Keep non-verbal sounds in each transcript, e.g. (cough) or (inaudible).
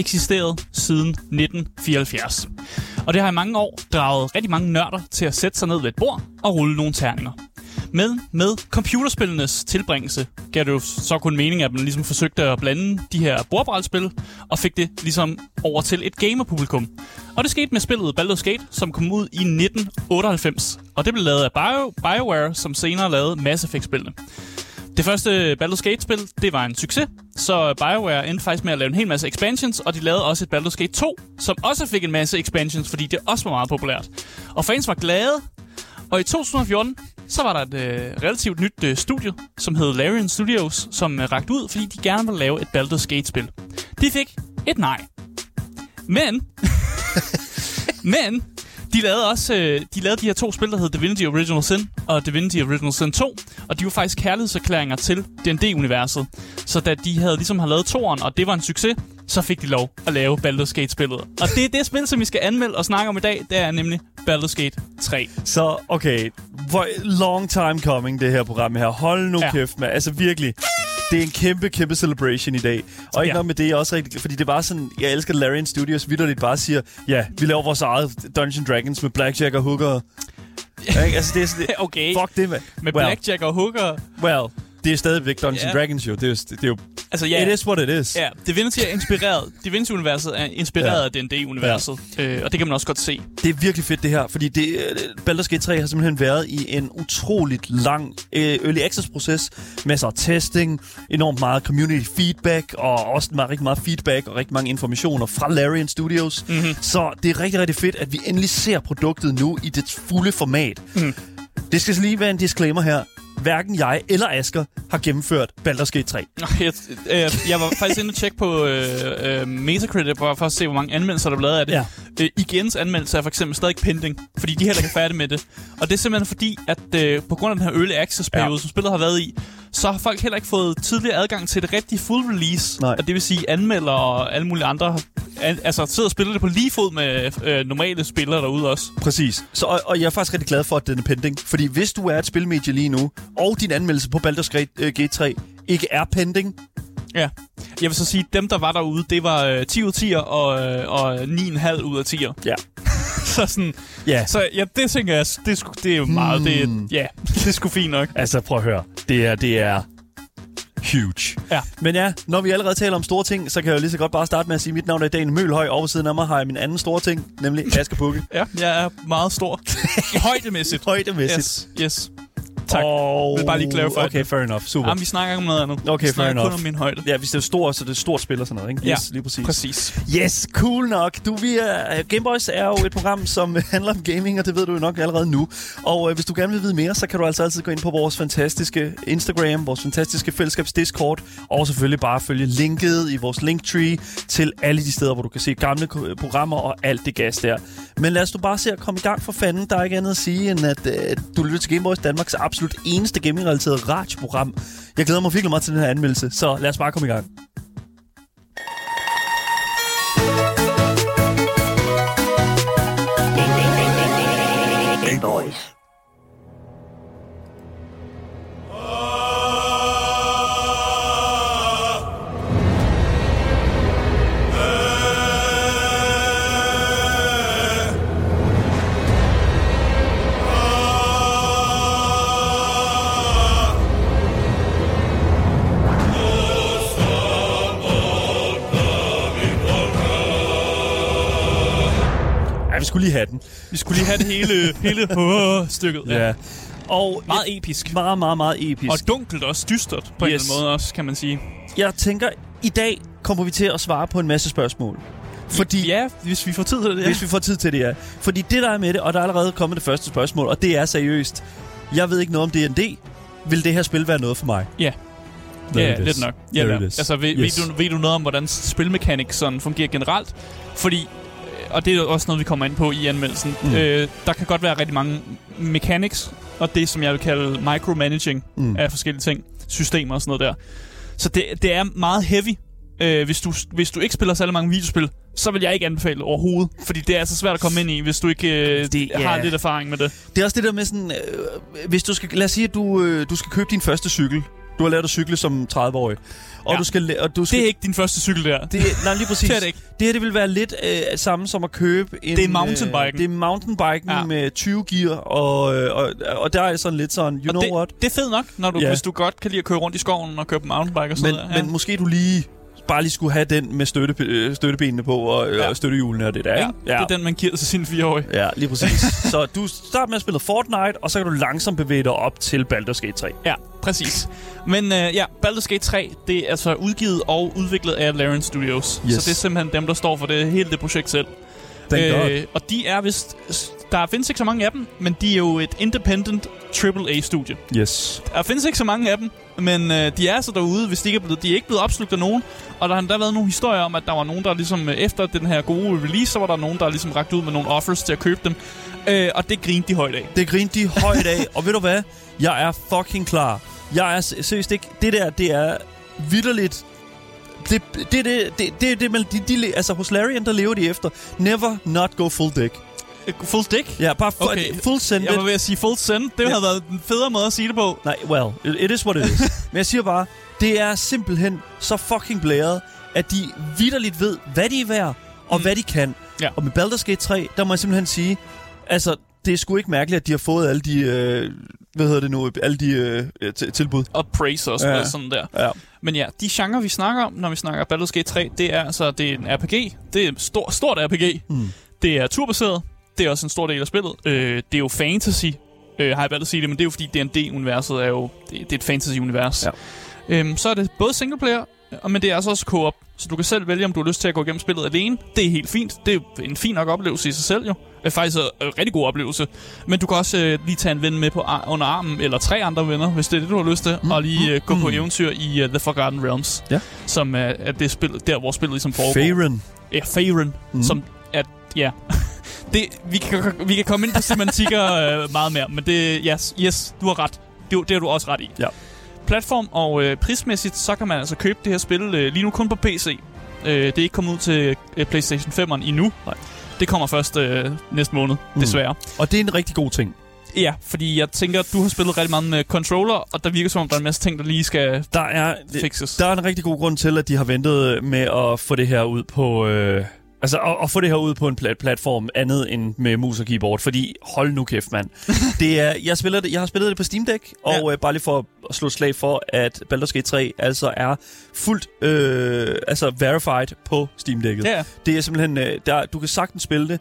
Eksisteret siden 1974. Og det har i mange år draget rigtig mange nørder til at sætte sig ned ved et bord og rulle nogle terninger. Men med computerspillenes tilbringelse gav det jo så kun mening, at man ligesom forsøgte at blande de her bordbrætspil, og fik det ligesom over til et gamerpublikum. Og det skete med spillet Baldur's Gate, som kom ud i 1998. Og det blev lavet af Bio, BioWare, som senere lavede Mass Effect-spillene. Det første Baldur's Gate-spil, det var en succes, så BioWare endte faktisk med at lave en hel masse expansions, og de lavede også et Baldur's Gate 2, som også fik en masse expansions, fordi det også var meget populært. Og fans var glade, og i 2014, så var der et øh, relativt nyt øh, studie, som hed Larian Studios, som øh, rakte ud, fordi de gerne ville lave et Baldur's Gate-spil. De fik et nej. Men, (laughs) men, de lavede også øh, de lavede de her to spil, der hed Divinity Original Sin og Divinity Original Sin 2, og de var faktisk kærlighedserklæringer til D&D-universet. Så da de havde ligesom har lavet toeren, og det var en succes, så fik de lov at lave Baldur's Gate-spillet. Og det er det spil, som vi skal anmelde og snakke om i dag, det er nemlig Baldur's Gate 3. Så, okay. Long time coming, det her program her. Hold nu ja. kæft, med. Altså virkelig. Det er en kæmpe, kæmpe celebration i dag. Og ikke Ja. nok med det, jeg også rigtig, fordi det bare sådan, jeg elsker Larian Studios vidderligt bare siger, ja, vi laver vores eget Dungeon Dragons med Blackjack og Hooker. ikke? altså det er sådan, (laughs) Okay, fuck det, med. med well, Blackjack og Hooker. Well, det er stadigvæk Dungeons Ja. Dragons jo. Det er jo, det er jo Altså yeah. ja, it is what it is. ja Divinity er inspireret. Divinity-universet er inspireret Ja. af D&D-universet. Øh, og det kan man også godt se. Det er virkelig fedt, det her, fordi det, øh, Baldur's Gate 3 har simpelthen været i en utroligt lang øh, early access-proces. Masser af testing, enormt meget community feedback, og også meget, rigtig meget feedback og rigtig mange informationer fra Larian Studios. Mm-hmm. Så det er rigtig, rigtig fedt, at vi endelig ser produktet nu i dets fulde format. Mm. Det skal så lige være en disclaimer her. Hverken jeg eller Asker har gennemført Baldur's Gate 3. Nå, Jeg, øh, jeg var faktisk inde og tjekke på øh, øh, Metacritic bare for at se, hvor mange anmeldelser, der er blevet af det. Ja. Øh, IGN's anmeldelse er for eksempel stadig pending, fordi de heller ikke er færdige med det. Og det er simpelthen fordi, at øh, på grund af den her early access-periode. Ja. som spillet har været i, så har folk heller ikke fået tidligere adgang til det rigtige full release. Nej. Og det vil sige, anmeldere og alle mulige andre an, altså, sidder og spiller det på lige fod med øh, normale spillere derude også. Præcis. Så, og, og jeg er faktisk rigtig glad for, at den er pending. Fordi hvis du er et spilmedie lige nu, og din anmeldelse på Baldur's Gate, øh, Gate 3 ikke er pending, Ja. Jeg vil så sige, at dem, der var derude, det var øh, 10 ud af 10'er og, øh, og 9,5 ud af 10'er. ja. Så sådan, Ja, Så ja, det tænker jeg, det sgu, det er jo meget, det er, ja, (laughs) det er sgu fint nok. altså prøv at høre. Det er, det er huge. Ja. Men ja, når vi allerede taler om store ting, så kan jeg jo lige så godt bare starte med at sige, at mit navn er Daniel Mølhøj. Over ved siden af mig har jeg min anden store ting, nemlig Asger Bukke. Ja, jeg er meget stor. (laughs) Højdemæssigt. Højdemæssigt. Yes, yes. Tak. Og... Vil bare lige clarify Okay, fair enough. Super. Jamen, vi snakker ikke om noget andet. Okay, vi fair kun enough. om min højde. Ja, hvis det er stort, så det er stort spil og sådan noget, ikke? Ja, Yes, lige præcis. Præcis. Yes, cool nok. Du, vi er, Gameboys er jo et program, som (laughs) handler om gaming, og det ved du jo nok allerede nu. Og øh, hvis du gerne vil vide mere, så kan du altså altid gå ind på vores fantastiske Instagram, vores fantastiske fællesskabs Discord, og selvfølgelig bare følge linket i vores linktree til alle de steder, hvor du kan se gamle programmer og alt det gas der. Men lad os du bare se at komme i gang for fanden. Der er ikke andet at sige, end at øh, du lytter til Gameboys Danmarks absolut eneste gaming-relaterede radioprogram. Jeg glæder mig virkelig meget til den her anmeldelse, så lad os bare komme i gang. Boys. Skulle lige have den. Vi skulle lige have det hele, hele (laughs) uh, stykket. Ja. Ja. Og Meget episk. meget, meget, meget episk. Og dunkelt også, dystert på en Yes. eller anden måde også, kan man sige. jeg tænker, i dag kommer vi til at svare på en masse spørgsmål. Fordi, Ja, hvis vi får tid til det. Ja. hvis vi får tid til det, ja. Fordi det, der er med det, og der er allerede kommet det første spørgsmål, og det er seriøst. Jeg ved ikke noget om D&D. Vil det her spil være noget for mig? Ja. Ja, ja, it lidt nok. Ja, ja. is. Altså, ved, Yes. ved, du, ved du noget om, hvordan spilmekanik sådan fungerer generelt? Fordi, og det er også noget, vi kommer ind på i anmeldelsen, Mm. øh, der kan godt være rigtig mange mechanics, og det, som jeg vil kalde micromanaging Mm. af forskellige ting, systemer og sådan noget der. Så det, det er meget heavy. Øh, hvis, du, hvis du ikke spiller særlig mange videospil, så vil jeg ikke anbefale det overhovedet. Fordi det er så svært at komme ind i, hvis du ikke øh, det, ja. har lidt erfaring med det. Det er også det der med sådan, øh, hvis du skal, lad os sige, at du, øh, du skal købe din første cykel. Du har lært at cykle som 30-årig. Og Ja. du skal, og du skal Det er ikke din første cykel der. Det, nej, lige præcis. (laughs) Det er det ikke. Det her det vil være lidt øh, samme som at købe en... Det er mountainbiken. Øh, det er mountainbiken ja. Med 20 gear, og, øh, og, og der er sådan lidt sådan, you Og know det, what? det er fedt nok, når du, ja. hvis du godt kan lide at køre rundt i skoven og køre på mountainbike og sådan Men, noget. Ja. men måske du lige bare lige skulle have den med støtte, øh, støttebenene på og, ja. Ja. og støttehjulene og det der, ja, ikke? det er den, man giver til sine fireårige. Ja, lige præcis. så du starter med at spille Fortnite, og så kan du langsomt bevæge dig op til Baldur's Gate 3. Ja, præcis. Men øh, ja, Baldur's Gate 3, det er altså udgivet og udviklet af Larian Studios. Yes. Så det er simpelthen dem, der står for det hele det projekt selv. Thank God. og de er vist... Der findes ikke så mange af dem, men de er jo et independent AAA-studie. Yes. Der findes ikke så mange af dem, men øh, de er så derude, hvis de ikke er blevet, de er ikke blevet opslugt af nogen. Og der har der været nogle historier om, at der var nogen, der ligesom øh, efter den her gode release, så var der nogen, der ligesom rakte ud med nogle offers til at købe dem. Øh, og det grinte de højt af. Det grinte de højt af, og ved du hvad? Jeg er fucking klar. Jeg er seriøst ikke... Det der, det er vidderligt... Det, det, det, det, det, det, man, de, de, altså hos Larian, der lever de efter. Never not go full dick. Full dick? Ja, bare fu- Okay. full send Jeg var ved at sige full send. Det Ja. havde været en federe måde at sige det på. Nej, well, it, is what it is. Men jeg siger bare, det er simpelthen så fucking blæret, at de vidderligt ved, hvad de er værd, og mm. hvad de kan. Ja. Og med Baldur's Gate 3, der må jeg simpelthen sige, altså, det er sgu ikke mærkeligt, at de har fået alle de, øh, hvad hedder det nu, alle de øh, tilbud. Og praise også, ja. sådan der. Ja. Men ja, de genre, vi snakker om, når vi snakker Baldur's Gate 3, det er altså det er en RPG. Det er et stor, stort RPG. Mm. Det er turbaseret. Det er også en stor del af spillet. Øh, det er jo fantasy, øh, har jeg valgt at sige det, men det er jo fordi D&D-universet er jo det, det er et fantasy-univers. Ja. Øhm, så er det både singleplayer, og- men det er altså også co-op. Så du kan selv vælge, om du har lyst til at gå igennem spillet alene. Det er helt fint. Det er en fin nok oplevelse i sig selv jo. Det er faktisk en en rigtig god oplevelse. Men du kan også øh, lige tage en ven med på ar- under armen, eller tre andre venner, hvis det er det, du har lyst til, mm. og lige øh, gå på mm. eventyr i uh, The Forgotten Realms, Ja. som er, er det spil, der, hvor spillet ligesom foregår. Faerun. Ja, Faerun, mm. som at, ja... det, vi, kan, vi kan komme ind på semantikker (laughs) øh, meget mere, men det, yes, yes, du har ret. Det, det har du også ret i. Ja. Platform og øh, prismæssigt, så kan man altså købe det her spil øh, lige nu kun på PC. Øh, det er ikke kommet ud til øh, PlayStation 5'eren endnu. Nej. Det kommer først øh, næste måned, Mm. desværre. Og det er en rigtig god ting. Ja, fordi jeg tænker, at du har spillet rigtig meget med controller, og der virker som om, der er en masse ting, der lige skal Der er, fixes. der er en rigtig god grund til, at de har ventet med at få det her ud på... Øh, altså, at, at få det her ud på en plat- platform andet end med mus og keyboard. Fordi, hold nu kæft, mand. (laughs) det er, jeg, spiller det, jeg har spillet det på Steam Deck, og Ja. øh, bare lige for at slå et slag for, at Baldur's Gate 3 altså er fuldt øh, altså verified på Steam Deck'et. Ja, Det er simpelthen, øh, der, du kan sagtens spille det.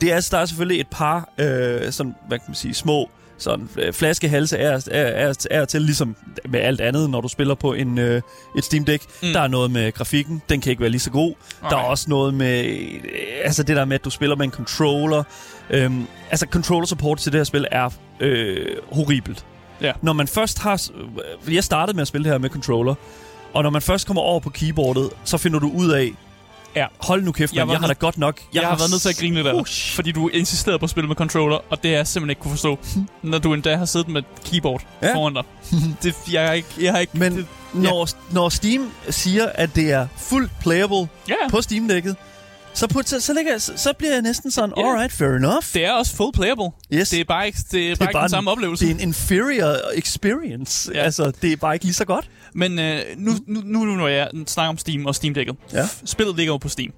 det er, altså- der er selvfølgelig et par øh, sådan, hvad kan man sige, små sådan, øh, flaskehalse er, er, er, er til, ligesom med alt andet, når du spiller på en, øh, et Steam Deck. Mm. Der er noget med grafikken, den kan ikke være lige så god. Okay. Der er også noget med, øh, altså det der med, at du spiller med en controller. Øhm, altså controller support til det her spil er øh, horribelt. Ja. Når man først har, øh, jeg startede med at spille det her med controller, og når man først kommer over på keyboardet, så finder du ud af, Ja. hold nu kæft, Jeg jeg, var jeg har da godt nok... Jeg, jeg har været nødt til at grine lidt af Uh, fordi du insisterede på at spille med controller, og det har jeg simpelthen ikke kunne forstå, (laughs) når du endda har siddet med et keyboard Ja. ja. foran dig. (laughs) Det, jeg, har ikke, jeg har ikke... Men det, når, når Steam siger, at det er fuldt playable ja, på Steam-dækket, så, på, så, så, ligger, så, så bliver jeg næsten sådan, Ja. alright, fair enough. det er også full playable. Yes. Det er bare ikke, det er bare ikke den samme oplevelse. Det er en inferior experience. Ja. Ja. Altså, det er bare ikke lige så godt. Men øh, nu, nu, nu, nu når jeg snakker om Steam og Steam-dækket. Ja. Spillet ligger jo på Steam.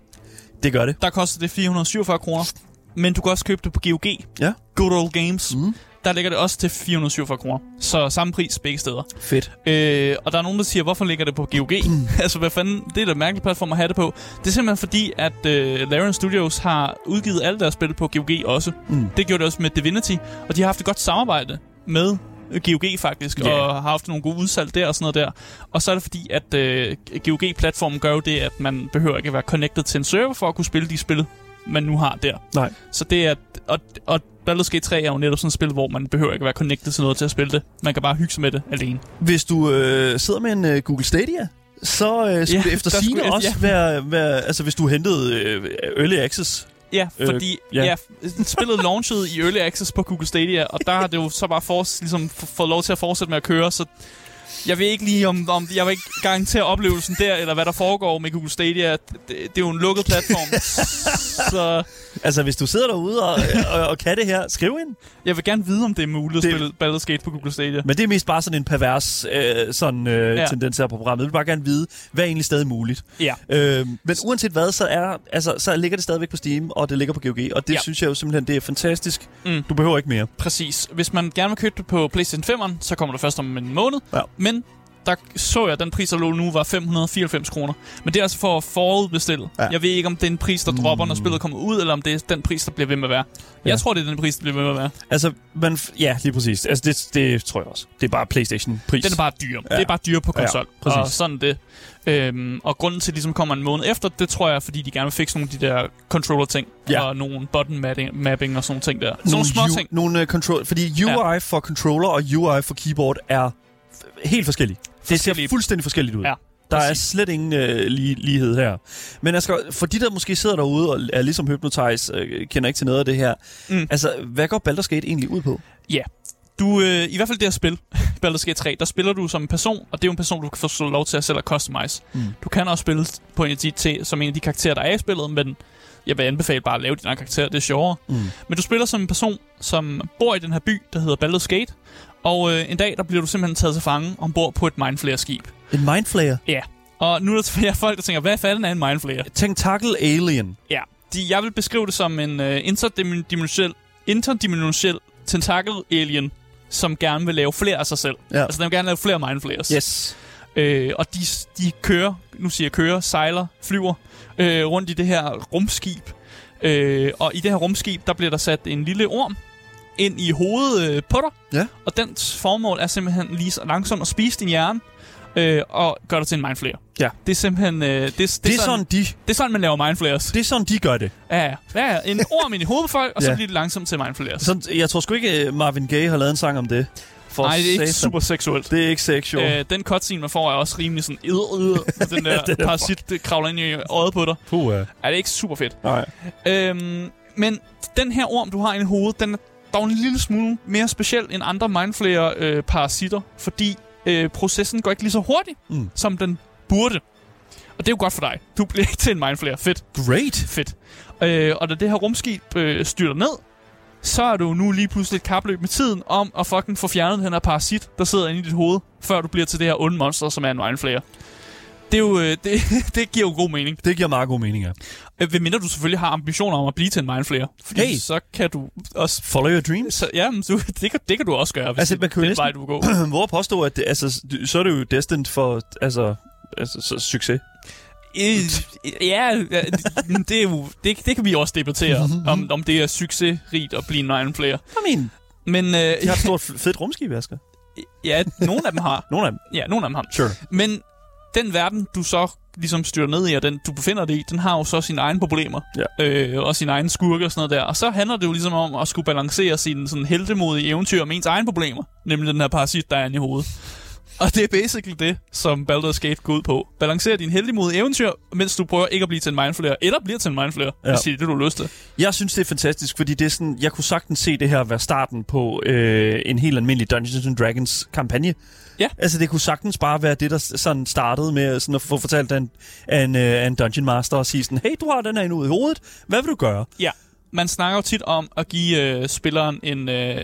Det gør det. Der koster det 447 kroner. Men du kan også købe det på GOG. Ja. Good Old Games. Mm. Der ligger det også til 447 kroner. Så samme pris begge steder. Fedt. Øh, og der er nogen, der siger, hvorfor ligger det på GOG? Mm. (laughs) altså, hvad fanden? Det er da en mærkelig platform at have det på. Det er simpelthen fordi, at øh, Larian Studios har udgivet alle deres spil på GOG også. Mm. Det gjorde det også med Divinity. Og de har haft et godt samarbejde med GOG faktisk, yeah. og har haft nogle gode udsalg der og sådan noget der. Og så er det fordi, at øh, GOG-platformen gør jo det, at man behøver ikke at være connected til en server for at kunne spille de spil, man nu har der. Nej. Så det er... Og, og Baldur's Gate 3 er jo netop sådan et spil, hvor man behøver ikke at være connected til noget til at spille det. Man kan bare hygge sig med det alene. Hvis du øh, sidder med en øh, Google Stadia, så øh, skulle Ja, det efter sigende også ja. være, være... Altså, hvis du hentede øh, Early Access. Ja, Øh, fordi ja. øh, ja. spillet launchede i Early Access på Google Stadia, og der har det jo så bare for, ligesom, fået lov til at fortsætte med at køre, så jeg ved ikke lige, om, om jeg vil ikke garantere oplevelsen der, eller hvad der foregår med Google Stadia. Det, det er jo en lukket platform, (laughs) så Altså, hvis du sidder derude og, og, og kan det her, skriv ind. jeg vil gerne vide, om det er muligt at spille Baldur's Gate på Google Stadia. Men det er mest bare sådan en pervers øh, sådan, øh, Ja. tendens her på programmet. Jeg vil bare gerne vide, hvad er egentlig stadig muligt. Ja. Øh, men uanset hvad, så, er, altså, så ligger det stadigvæk på Steam, og det ligger på GOG. Og det ja. synes jeg jo simpelthen, det er fantastisk. Mm. Du behøver ikke mere. Præcis. Hvis man gerne vil købe det på PlayStation 5'eren, så kommer det først om en måned. Ja. Men der så jeg, at den pris, der lå nu, var 594 kroner. Men det er altså for at forudbestille. Ja. Ja. Jeg ved ikke, om det er en pris, der dropper, når Mm. spillet kommer ud, eller om det er den pris, der bliver ved med at være. Jeg Ja. tror, det er den pris, der bliver ved med at være. Altså, man, f- ja, lige præcis. Altså, det, det tror jeg også. Det er bare PlayStation-pris. Den er bare dyr. Ja. Ja. Det er bare dyr på Ja, konsol. præcis. og sådan det. Øhm, og grunden til, at det ligesom kommer en måned efter, det tror jeg fordi de gerne vil fikse nogle af de der controller-ting. Ja. Og nogle button mapping, mapping og sådan nogle ting der. Sådan nogle små ting. Nogle uh, control, fordi UI ja. for controller og UI for keyboard er helt forskellige. Det ser fuldstændig forskelligt ud. Ja, Der er slet ingen øh, lige, lighed her. Men Asger, for de, der måske sidder derude og er ligesom Hypnotize, øh, kender ikke til noget af det her. Mm. Altså, hvad går Baldur's Gate egentlig ud på? Du, øh, i hvert fald det her spil, (laughs) Baldur's Gate 3, der spiller du som en person, og det er jo en person, du kan få lov til at selv at customize. Mm. Du kan også spille på en af de, til, som en af de karakterer, der er i spillet, men jeg vil anbefale bare at lave din egen karakter, det er sjovere. Mm. Men du spiller som en person, som bor i den her by, der hedder Baldur's Gate, og øh, en dag, der bliver du simpelthen taget til fange ombord på et mindflare-skib. En mindflayer. Og nu er der selvfølgelig folk, der tænker, hvad fanden er en mindflare? Tentacle Alien. Ja, de, jeg vil beskrive det som en øh, interdimensionel, interdimensionel tentakel-alien, som gerne vil lave flere af sig selv. Ja. Altså, den vil gerne lave flere mindflares. Yes. Øh, og de, de kører, nu siger jeg kører, sejler, flyver øh, rundt i det her rumskib. Øh, og i det her rumskib, der bliver der sat en lille orm ind i hovedet øh, på dig. Ja. Og dens formål er simpelthen lige så langsomt at spise din hjerne øh, og gøre dig til en mindflayer. Ja. Det er simpelthen... Øh, det, det, Det, er sådan, de, det er sådan, man laver mindflares. det er sådan, de gør det. Ja, ja. En orm ind i hovedet på folk, og så Ja. bliver det langsomt til mindflares. Sådan, jeg tror sgu ikke, øh, Marvin Gaye har lavet en sang om det. For Nej, det er ikke super seksuelt. Det er ikke sexual. Øh, den cutscene, man får, er også rimelig sådan... Øh, (laughs) øh, den der Den parasit det kravler ind i øjet på dig. Puh, ja. Er det ikke super fedt? Nej. Øhm, men den her orm, du har i hovedet, den er dog en lille smule mere speciel end andre mindflayer-parasitter, fordi øh, processen går ikke lige så hurtigt, Mm. som den burde. Og det er jo godt for dig. Du bliver ikke til en mindflayer. Fedt. Great. Fedt. Øh, og da det her rumskib øh, styrter ned, så er du nu lige pludselig et kapløb med tiden om at fucking få fjernet den her parasit, der sidder inde i dit hoved, før du bliver til det her onde monster, som er en mindflayer. Det, er jo, øh, det, (laughs) det giver jo god mening. Det giver meget god mening, ja. Øh, Ved mindre du selvfølgelig har ambitioner om at blive til en mindflayer. Fordi Hey. så kan du også... Follow your dreams. Så, ja, du, det, kan, det kan du også gøre, hvis Altså, man det kan den næsten- vej, du vil gå. (clears throat) Hvor påstå, at det, altså, så er det jo destined for altså, altså, så, succes. Øh, ja, det, det, er jo, det, det kan vi også debattere, (laughs) om, om det er succesrigt at blive en mindflayer. I mean, Men øh, de har et (laughs) stort fedt rumskib, Asger. ja, nogle af dem har. Nogle af dem. Ja, nogle af dem har. Sure. Men den verden, du så ligesom styrer ned i, og den du befinder dig i, den har jo så sine egne problemer. Ja. Øh, og sine egne skurke og sådan noget der. Og så handler det jo ligesom om at skulle balancere sine sådan heltemodige eventyr med ens egne problemer. Nemlig den her parasit, der er inde i hovedet. Og det er basically det, som Baldur's Gate går ud på. Balancere din heltemodige eventyr, mens du prøver ikke at blive til en mindflayer, eller bliver til en mindflayer, ja. Ja. hvis det er det, du har lyst til. Jeg synes, det er fantastisk, fordi det er sådan, jeg kunne sagtens se det her være starten på øh, en helt almindelig Dungeons and Dragons kampagne. Ja. Altså, det kunne sagtens bare være det, der sådan startede med sådan at få fortalt af en, af en, øh, af en Dungeon Master og sige sådan, hey, du har den her ude i hovedet. Hvad vil du gøre? Ja, man snakker jo tit om at give øh, spilleren en, øh,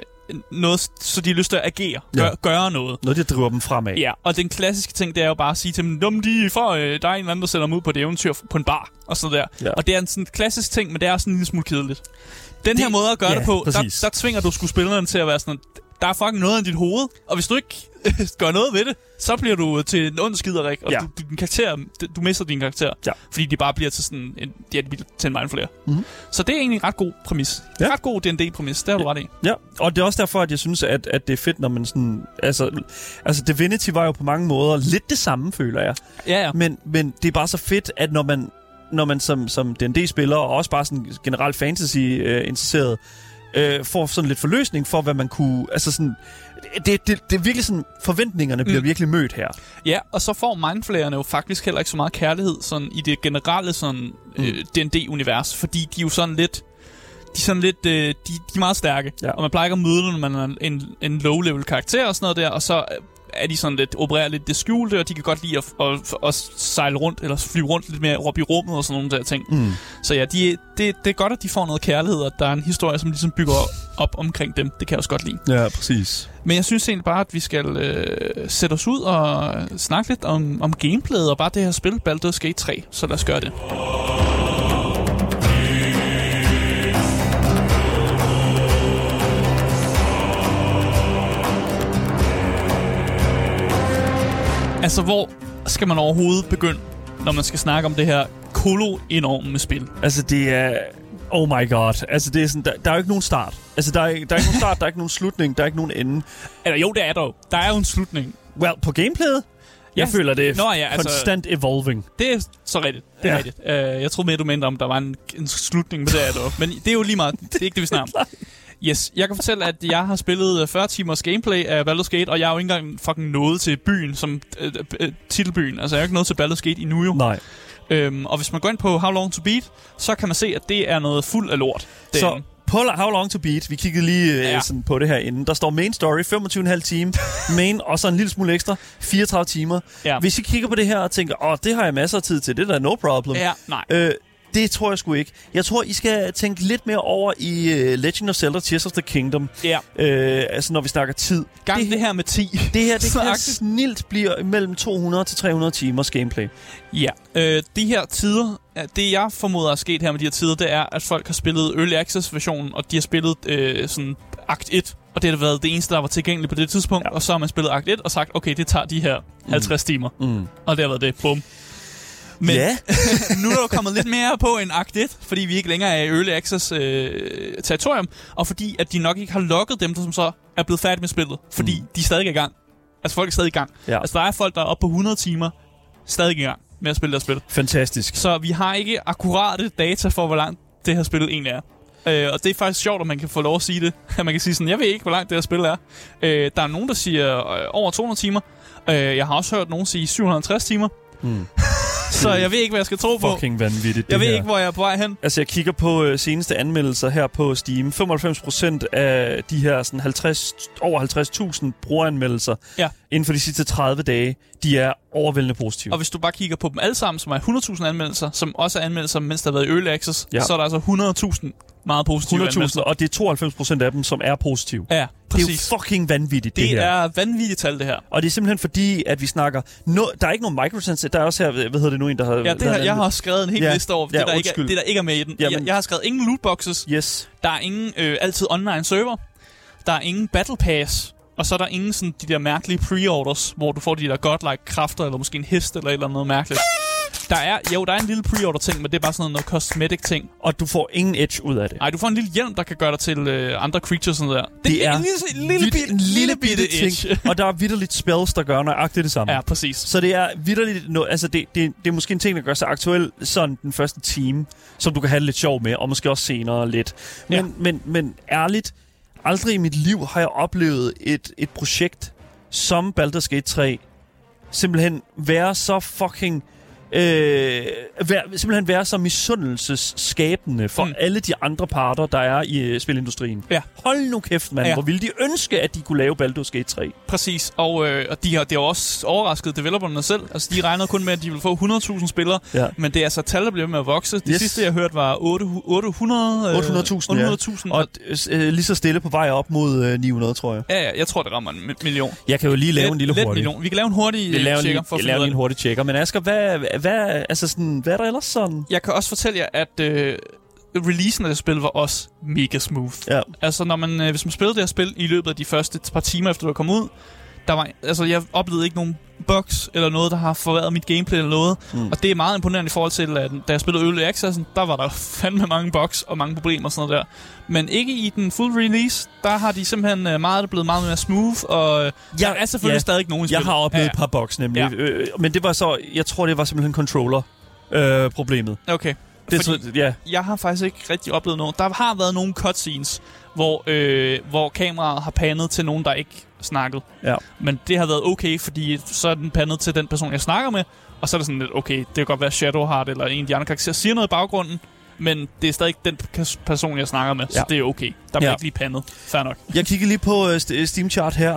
noget, så de har lyst til at agere, gør, Ja. gøre noget. Noget, der driver dem fremad. Ja, og den klassiske ting, det er jo bare at sige til dem, Num, de får, øh, der er en eller anden, der sætter dem ud på et eventyr på en bar, og sådan der. Ja. Og det er en sådan klassisk ting, men det er også en lille smule kedeligt. Den Det- her måde at gøre ja, det på, der, præcis. der tvinger du skuespilleren til at være sådan, der er fucking noget i dit hoved, og hvis du ikke (laughs) gør noget ved det, så bliver du til en ond skiderik, og Ja. du, din karakter, du mister din karakter, Ja. fordi de bare bliver til sådan en, ja, de bliver til en mindflayer. Mhm. Så det er egentlig en ret god præmis. Ja. Ret god D&D-præmis, det har du ret i. Ja, og det er også derfor, at jeg synes, at, at det er fedt, når man sådan... Altså, altså, Divinity var jo på mange måder lidt det samme, føler jeg. Ja, ja. Men, men det er bare så fedt, at når man når man som, som D&D-spiller, og også bare sådan generelt fantasy-interesseret, øh, får sådan lidt forløsning for, hvad man kunne... Altså sådan, det, det, det er virkelig sådan, forventningerne bliver Mm. virkelig mødt her. Ja, og så får mindflayerne jo faktisk heller ikke så meget kærlighed sådan, i det generelle sådan, Mm. øh, D&D-univers, fordi de er jo sådan lidt... De er sådan lidt, øh, de, de er meget stærke, Ja. og man plejer ikke at møde dem, når man er en, en low-level karakter og sådan noget der, og så øh, er de sådan lidt, opererer lidt det skjulte, og de kan godt lide at, at, at sejle rundt, eller flyve rundt lidt mere op i rummet og sådan nogle der ting. Mm. Så ja, de, det, det er godt, at de får noget kærlighed, og at der er en historie, som ligesom bygger op omkring dem. Det kan jeg også godt lide. Ja, præcis. Men jeg synes egentlig bare, at vi skal øh, sætte os ud og snakke lidt om, om gameplayet og bare det her spil, Baldur's Gate 3. Så lad os gøre det. Altså, hvor skal man overhovedet begynde, når man skal snakke om det her kolo-enorme spil? Altså, det er... Oh my god. Altså, det er sådan, der, der er jo ikke nogen start. Altså, der er, der er ikke nogen start, der er ikke nogen slutning, der er ikke nogen ende. Eller jo, det er der jo. Der er jo en slutning. Well, på gameplayet? Jeg Ja. føler, det er Nå ja, altså- konstant evolving. Det er så rigtigt. Det er Ja. rigtigt. Uh, jeg troede mere, du mente om, der var en, en slutning, men det er der. Men det er jo lige meget. Det er ikke det, vi snakker om. (laughs) Yes, jeg kan fortælle, at jeg har spillet øh, 40 timers gameplay af Baldur's Gate, og jeg er jo ikke engang fucking nået til byen, som øh, øh, titelbyen. Altså, jeg er jo ikke nået til Baldur's Gate endnu jo. Nej. Øhm, og hvis man går ind på How Long To Beat, så kan man se, at det er noget fuld af lort. Så derinde. på How Long To Beat, vi kiggede lige ja. Ja. sådan på det her inden. Der står main story, 25,5 time. (laughs) main, og så en lille smule ekstra, 34 timer. Ja. Hvis I kigger på det her og tænker, åh, det har jeg masser af tid til, det er da no problem. Ja, nej. Øh, det tror jeg sgu ikke. Jeg tror, I skal tænke lidt mere over i uh, Legend of Zelda Tears of the Kingdom. Ja. Øh, altså, når vi snakker tid. Gang det, det her med 10. det her, det (laughs) kan snilt blive mellem 200 til 300 timers gameplay. Ja, øh, de her tider, det jeg formoder er sket her med de her tider, det er, at folk har spillet Early Access-versionen, og de har spillet øh, sådan akt 1, og det har været det eneste, der var tilgængeligt på det tidspunkt, ja. og så har man spillet akt 1 og sagt, okay, det tager de her 50 mm. timer, Mm. og det har været det. Bum. Men Ja. (laughs) nu er der jo kommet lidt mere på en akt 1, fordi vi ikke længere er i Early Access øh, territorium, og fordi at de nok ikke har lukket dem, der som så er blevet færdige med spillet, fordi mm. de er stadig i gang. Altså folk er stadig i gang. Ja. Altså der er folk, der er oppe på 100 timer, stadig i gang med at spille deres spil. Fantastisk. Så vi har ikke akkurate data for, hvor langt det her spil egentlig er. Øh, og det er faktisk sjovt, at man kan få lov at sige det. (laughs) At man kan sige sådan, jeg ved ikke, hvor langt det her spil er. Øh, der er nogen, der siger øh, over 200 timer. Øh, jeg har også hørt nogen sige 750 timer. Mm. (laughs) Så jeg ved ikke, hvad jeg skal tro på. Fucking vanvittigt, det Jeg ved her. ikke, hvor jeg er på vej hen. Altså, jeg kigger på øh, seneste anmeldelser her på Steam. 95% af de her sådan 50, over 50.000 brugeranmeldelser Ja. inden for de sidste 30 dage, de er overvældende positive. Og hvis du bare kigger på dem alle sammen, som er 100.000 anmeldelser, som også er anmeldelser, mens der har været i Early Access, ja. så er der altså 100.000 meget positive 100.000, anmeldelser. og det er 92% af dem, som er positive. Ja, Det er præcis. jo fucking vanvittigt, det, det her. er vanvittigt tal, det her. Og det er simpelthen fordi, at vi snakker... No, der er ikke nogen microtransactions. Der er også her, hvad hedder det nu, en, der har... Ja, det her, jeg har skrevet en hel Ja. liste over det, Ja, der ikke er, det, der ikke er med i den. Jamen- Jeg, jeg har skrevet ingen lootboxes, Yes. der er ingen øh, altid online server, der er ingen battle pass, og så er der ingen sådan, de der mærkelige pre-orders, hvor du får de der godlike kræfter, eller måske en hest, eller et eller andet mærkeligt. Der er, jo, der er en lille pre-order ting, men det er bare sådan noget, noget cosmetic ting. Og du får ingen edge ud af det. Nej, du får en lille hjelm, der kan gøre dig til øh, andre creatures sådan der. Det er en lille, lille, Vidt- bitte, en lille bitte ting. edge. og der er vidderligt spells, der gør nøjagtigt det samme. ja, præcis. Så det er vidderligt no, altså det, det, det er måske en ting, der gør sig aktuel sådan den første time, som du kan have det lidt sjov med, og måske også senere lidt. Men, Ja. men, men ærligt, aldrig i mit liv har jeg oplevet et, et projekt som Baldur's Gate 3 simpelthen være så fucking... Øh, være, simpelthen være så misundelsesskabende for mm. Alle de andre parter, der er i øh, spilindustrien. Ja. Hold nu kæft, mand. Ja. Hvor ville de ønske, at de kunne lave Baldur's Gate 3? Præcis, og, øh, og de har, det har også overrasket developerne selv. Altså, de regnede kun med, at de ville få 100.000 spillere, Ja. men det er altså tal, der bliver med at vokse. Det Yes. sidste, jeg hørte, var 8, 800... øh, 800.000, ja. 800.000. Og øh, lige så stille på vej op mod øh, 900, tror jeg. Ja, ja, jeg tror, det rammer en mi- million. Jeg kan jo lige lave Let- en lille hurtig. Million. Vi kan lave en hurtig Vi laver tjekker lige, for finde laver en hurtig tjekker. Men Asger, hvad, hvad, altså sådan, hvad er der ellers sådan? Jeg kan også fortælle jer, at øh, releasen af det spil var også mega smooth. Ja. Altså, når man, øh, hvis man spillede det her spil i løbet af de første par timer, efter det var kommet ud, der var, altså, jeg oplevede ikke nogen bugs eller noget, der har forværret mit gameplay eller noget. Mm. Og det er meget imponerende i forhold til, at da jeg spillede Early Access, der var der (laughs) fandme mange bugs og mange problemer og sådan noget der. Men ikke i den full release, der har de simpelthen øh, meget, der er blevet meget mere smooth, og øh, der er selvfølgelig ja. stadig nogen i Jeg har oplevet ja, et par bugs nemlig. Ja. Øh, men det var så, jeg tror det var simpelthen controller øh, problemet. Okay. Det Fordi- så, ja, Jeg har faktisk ikke rigtig oplevet noget. Der har været nogle cutscenes, hvor, øh, hvor kameraet har pandet til nogen, der ikke snakkede. ja. Men det har været okay, fordi så er den pandet til den person, jeg snakker med, og så er det sådan lidt, okay, det kan godt være Shadowheart eller en af de andre karakterer siger noget i baggrunden, men det er stadig den person, jeg snakker med, så Ja. det er okay. Der bliver Ja. ikke lige pandet. Fair nok. Jeg kigger lige på uh, Steam Chart her,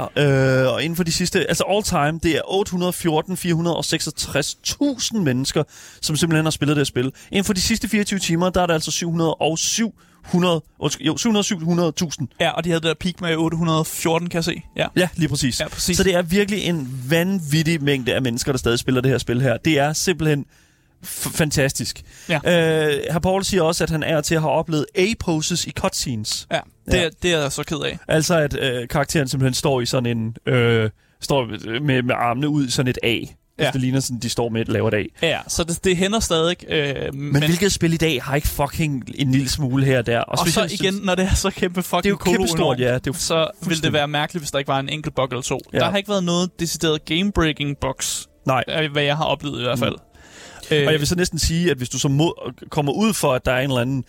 øh, og inden for de sidste, altså all time, det er 814, 466.000 mennesker, som simpelthen har spillet det her spil. Inden for de sidste 24 timer, der er der altså 707 100, undskyld, jo, 707.000. Ja, og de havde det der peak med 814, kan jeg se. Ja, Ja, lige præcis. ja præcis. Så det er virkelig en vanvittig mængde af mennesker, der stadig spiller det her spil her. Det er simpelthen fantastisk. Ja. Øh, Herr Paul siger også, at han er til at have oplevet A-poses i cutscenes. ja, det, Ja. Er, det er jeg så ked af. Altså at øh, karakteren simpelthen står i sådan en... Øh, står med, med armene ud i sådan et A. Ja. Det ligner sådan, de står med et lavt A. Ja, så det, det hænder stadig. Øh, men, Men, hvilket spil i dag har ikke fucking en lille smule her og der? og så specielt- igen, når det er så kæmpe fucking Det er jo kæmpe stort, ja. Det er jo så ville det være mærkeligt, hvis der ikke var en enkelt bug eller to. Ja. Der har ikke været noget decideret game-breaking bugs, Nej. hvad jeg har oplevet i hvert fald. Mm. Øh, Og jeg vil så næsten sige, at hvis du så må, kommer ud for, at der er en eller anden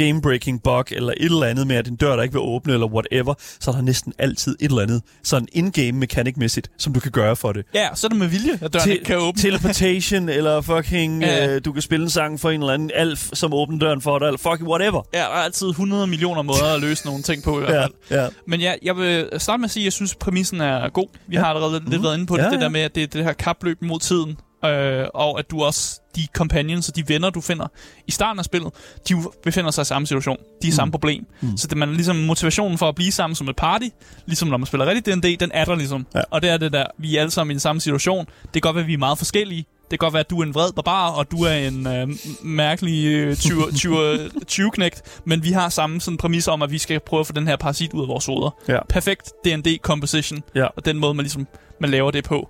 game-breaking bug, eller et eller andet med, at en dør, der ikke vil åbne, eller whatever, så er der næsten altid et eller andet sådan in-game mechanic-mæssigt, som du kan gøre for det. ja, så er det med vilje, at døren ikke kan åbne. teleportation, (laughs) eller fucking, Ja. øh, du kan spille en sang for en eller anden alf, som åbner døren for dig, eller fucking whatever. Ja, der er altid 100 millioner måder at løse nogle ting på i hvert Ja, fald. ja. Men ja, jeg vil starte med at sige, at jeg synes, præmissen er god. Vi Ja. har allerede lidt, lidt Mhm. været inde på det, Ja, det ja. der med, at det er det her kapløb mod tiden. Øh, og at du også, de companions og de venner, du finder i starten af spillet, de befinder sig i samme situation. De er i samme problem. Mm. Så det man ligesom motivationen for at blive sammen som et party, ligesom når man spiller rigtig D&D, den er der ligesom. Ja. Og det er det der, vi er alle sammen i den samme situation. Det kan godt være, at vi er meget forskellige. Det kan godt være, at du er en vred barbar, og du er en øh, mærkelig øh, 20-knægt, (laughs) men vi har samme sådan præmis om, at vi skal prøve at få den her parasit ud af vores hoveder. Ja. Perfekt D&D composition, Ja. og den måde, man ligesom man laver det på.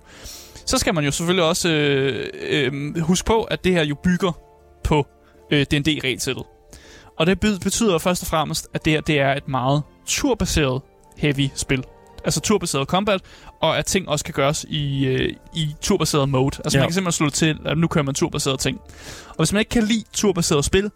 Så skal man jo selvfølgelig også øh, øh, huske på, at det her jo bygger på øh, D&D-regelsættet. Og det be- betyder først og fremmest, at det her det er et meget turbaseret heavy spil. Altså turbaseret combat, og at ting også kan gøres i, øh, i turbaseret mode. Altså Ja. man kan simpelthen slå til, at nu kører man turbaseret ting. Og hvis man ikke kan lide turbaseret spil,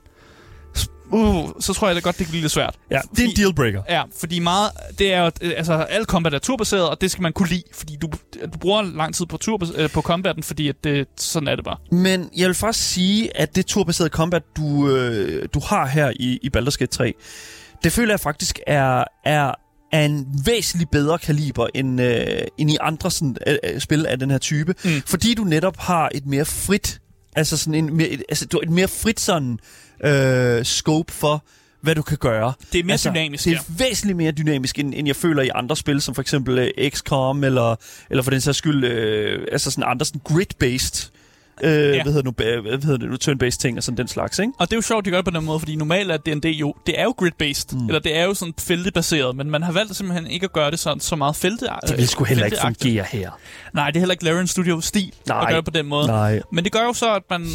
uh, så tror jeg da godt, det kan blive lidt svært. ja. Det er en dealbreaker. Ja, fordi meget, det er jo, øh, altså alt combat er turbaseret, og det skal man kunne lide, fordi du, du bruger lang tid på, tur, øh, på combaten, fordi at det, sådan er det bare. Men jeg vil faktisk sige, at det turbaserede combat, du, øh, du har her i, i Baldur's Gate 3, det føler jeg faktisk er, er af en væsentligt bedre kaliber end, øh, end i andre sådan, øh, spil af den her type. Mm. Fordi du netop har et mere frit, altså sådan en mere, et, altså, du har et mere frit sådan øh, scope for, hvad du kan gøre. Det er mere altså, dynamisk, Det ja. er væsentligt mere dynamisk, end, end jeg føler i andre spil, som for eksempel øh, XCOM, eller, eller for den sags skyld, øh, altså sådan andre sådan grid-based, øh, ja. Ja. hvad hedder nu, ba- hvad hedder det nu, turn-based ting og sådan den slags, ikke? Og det er jo sjovt, de gør det på den måde, fordi normalt er D&D jo, det er jo grid-based, Mm. eller det er jo sådan feltebaseret, men man har valgt simpelthen ikke at gøre det sådan så meget felte Det vil sgu heller ikke fungere her. Nej, det er heller ikke Larian Studio stil Nej. at gøre det på den måde. Nej. Men det gør jo så, at man,